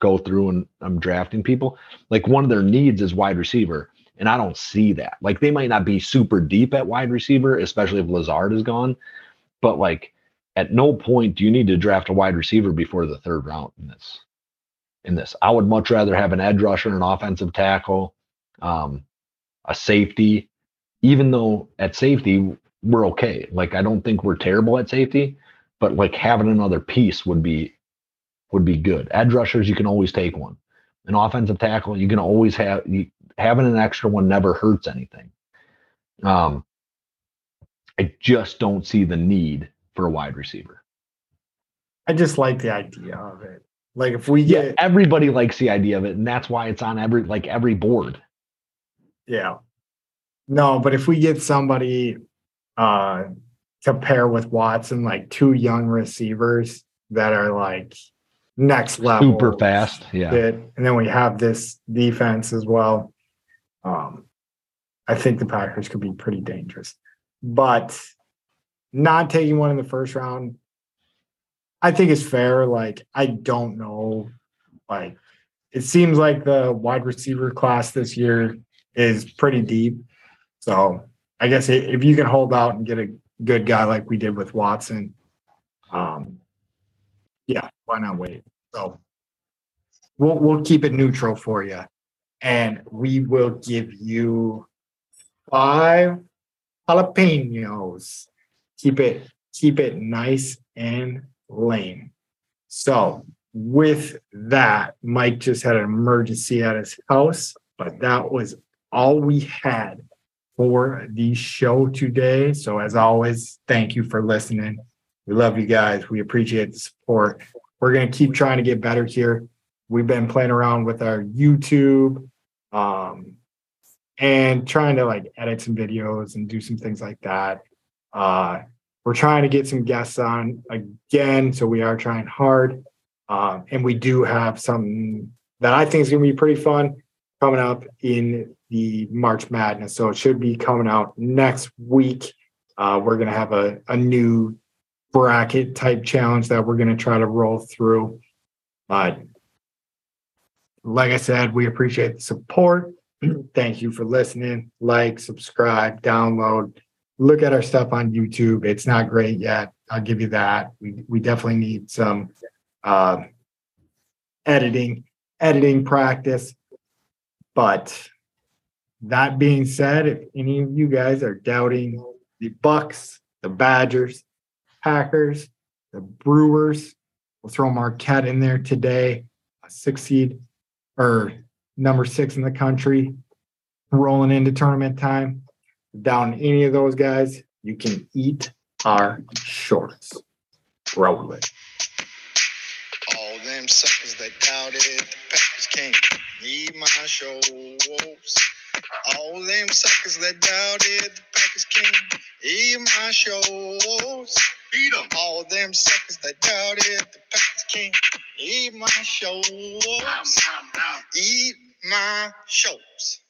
Speaker 2: go through and I'm drafting people, like one of their needs is wide receiver. And I don't see that. Like they might not be super deep at wide receiver, especially if Lazard is gone. But like at no point do you need to draft a wide receiver before the third round in this. In this, I would much rather have an edge rusher, an offensive tackle, um, a safety. Even though at safety we're okay. Like I don't think we're terrible at safety, but like having another piece would be would be good. Edge rushers, you can always take one. An offensive tackle, you can always have you, having an extra one never hurts anything. Um, I just don't see the need for a wide receiver.
Speaker 1: I just like the idea of it. Like if we
Speaker 2: Yeah,
Speaker 1: get
Speaker 2: everybody likes the idea of it, and that's why it's on every like every board.
Speaker 1: Yeah. No, but if we get somebody uh to pair with Watson, like two young receivers that are like next level
Speaker 2: Super fast. Yeah.
Speaker 1: fit, and then we have this defense as well. Um I think the Packers could be pretty dangerous. But not taking one in the first round, I think is fair. Like, I don't know. Like, it seems like the wide receiver class this year is pretty deep. So I guess if you can hold out and get a good guy like we did with Watson, um, yeah, why not wait? So we'll we'll keep it neutral for you, and we will give you five jalapenos. Keep it keep it nice and lame. So with that, Mike just had an emergency at his house, but that was all we had for the show today. So as always, thank you for listening. We love you guys. We appreciate the support. We're gonna keep trying to get better here. We've been playing around with our YouTube um, and trying to like edit some videos and do some things like that. Uh, we're trying to get some guests on again, so we are trying hard. Um, and we do have something that I think is going to be pretty fun coming up in the March Madness. So it should be coming out next week. Uh, we're going to have a, a new bracket type challenge that we're going to try to roll through. But like I said, we appreciate the support. <clears throat> Thank you for listening. Like, subscribe, download, look at our stuff on YouTube. It's not great yet. I'll give you that. We we definitely need some uh, editing editing practice. But that being said, if any of you guys are doubting the Bucks, the Badgers, Packers, the Brewers, we'll throw Marquette in there today, a six seed or number six in the country, rolling into tournament time. Down any of those guys, you can eat our shorts. Roll it.
Speaker 3: All them suckers that doubted the Packers can't need my shows. All them suckers that doubted the Packers can't eat my shows. Beat 'em. All them suckers that doubted the Packers can't eat my shows. Eat my shows.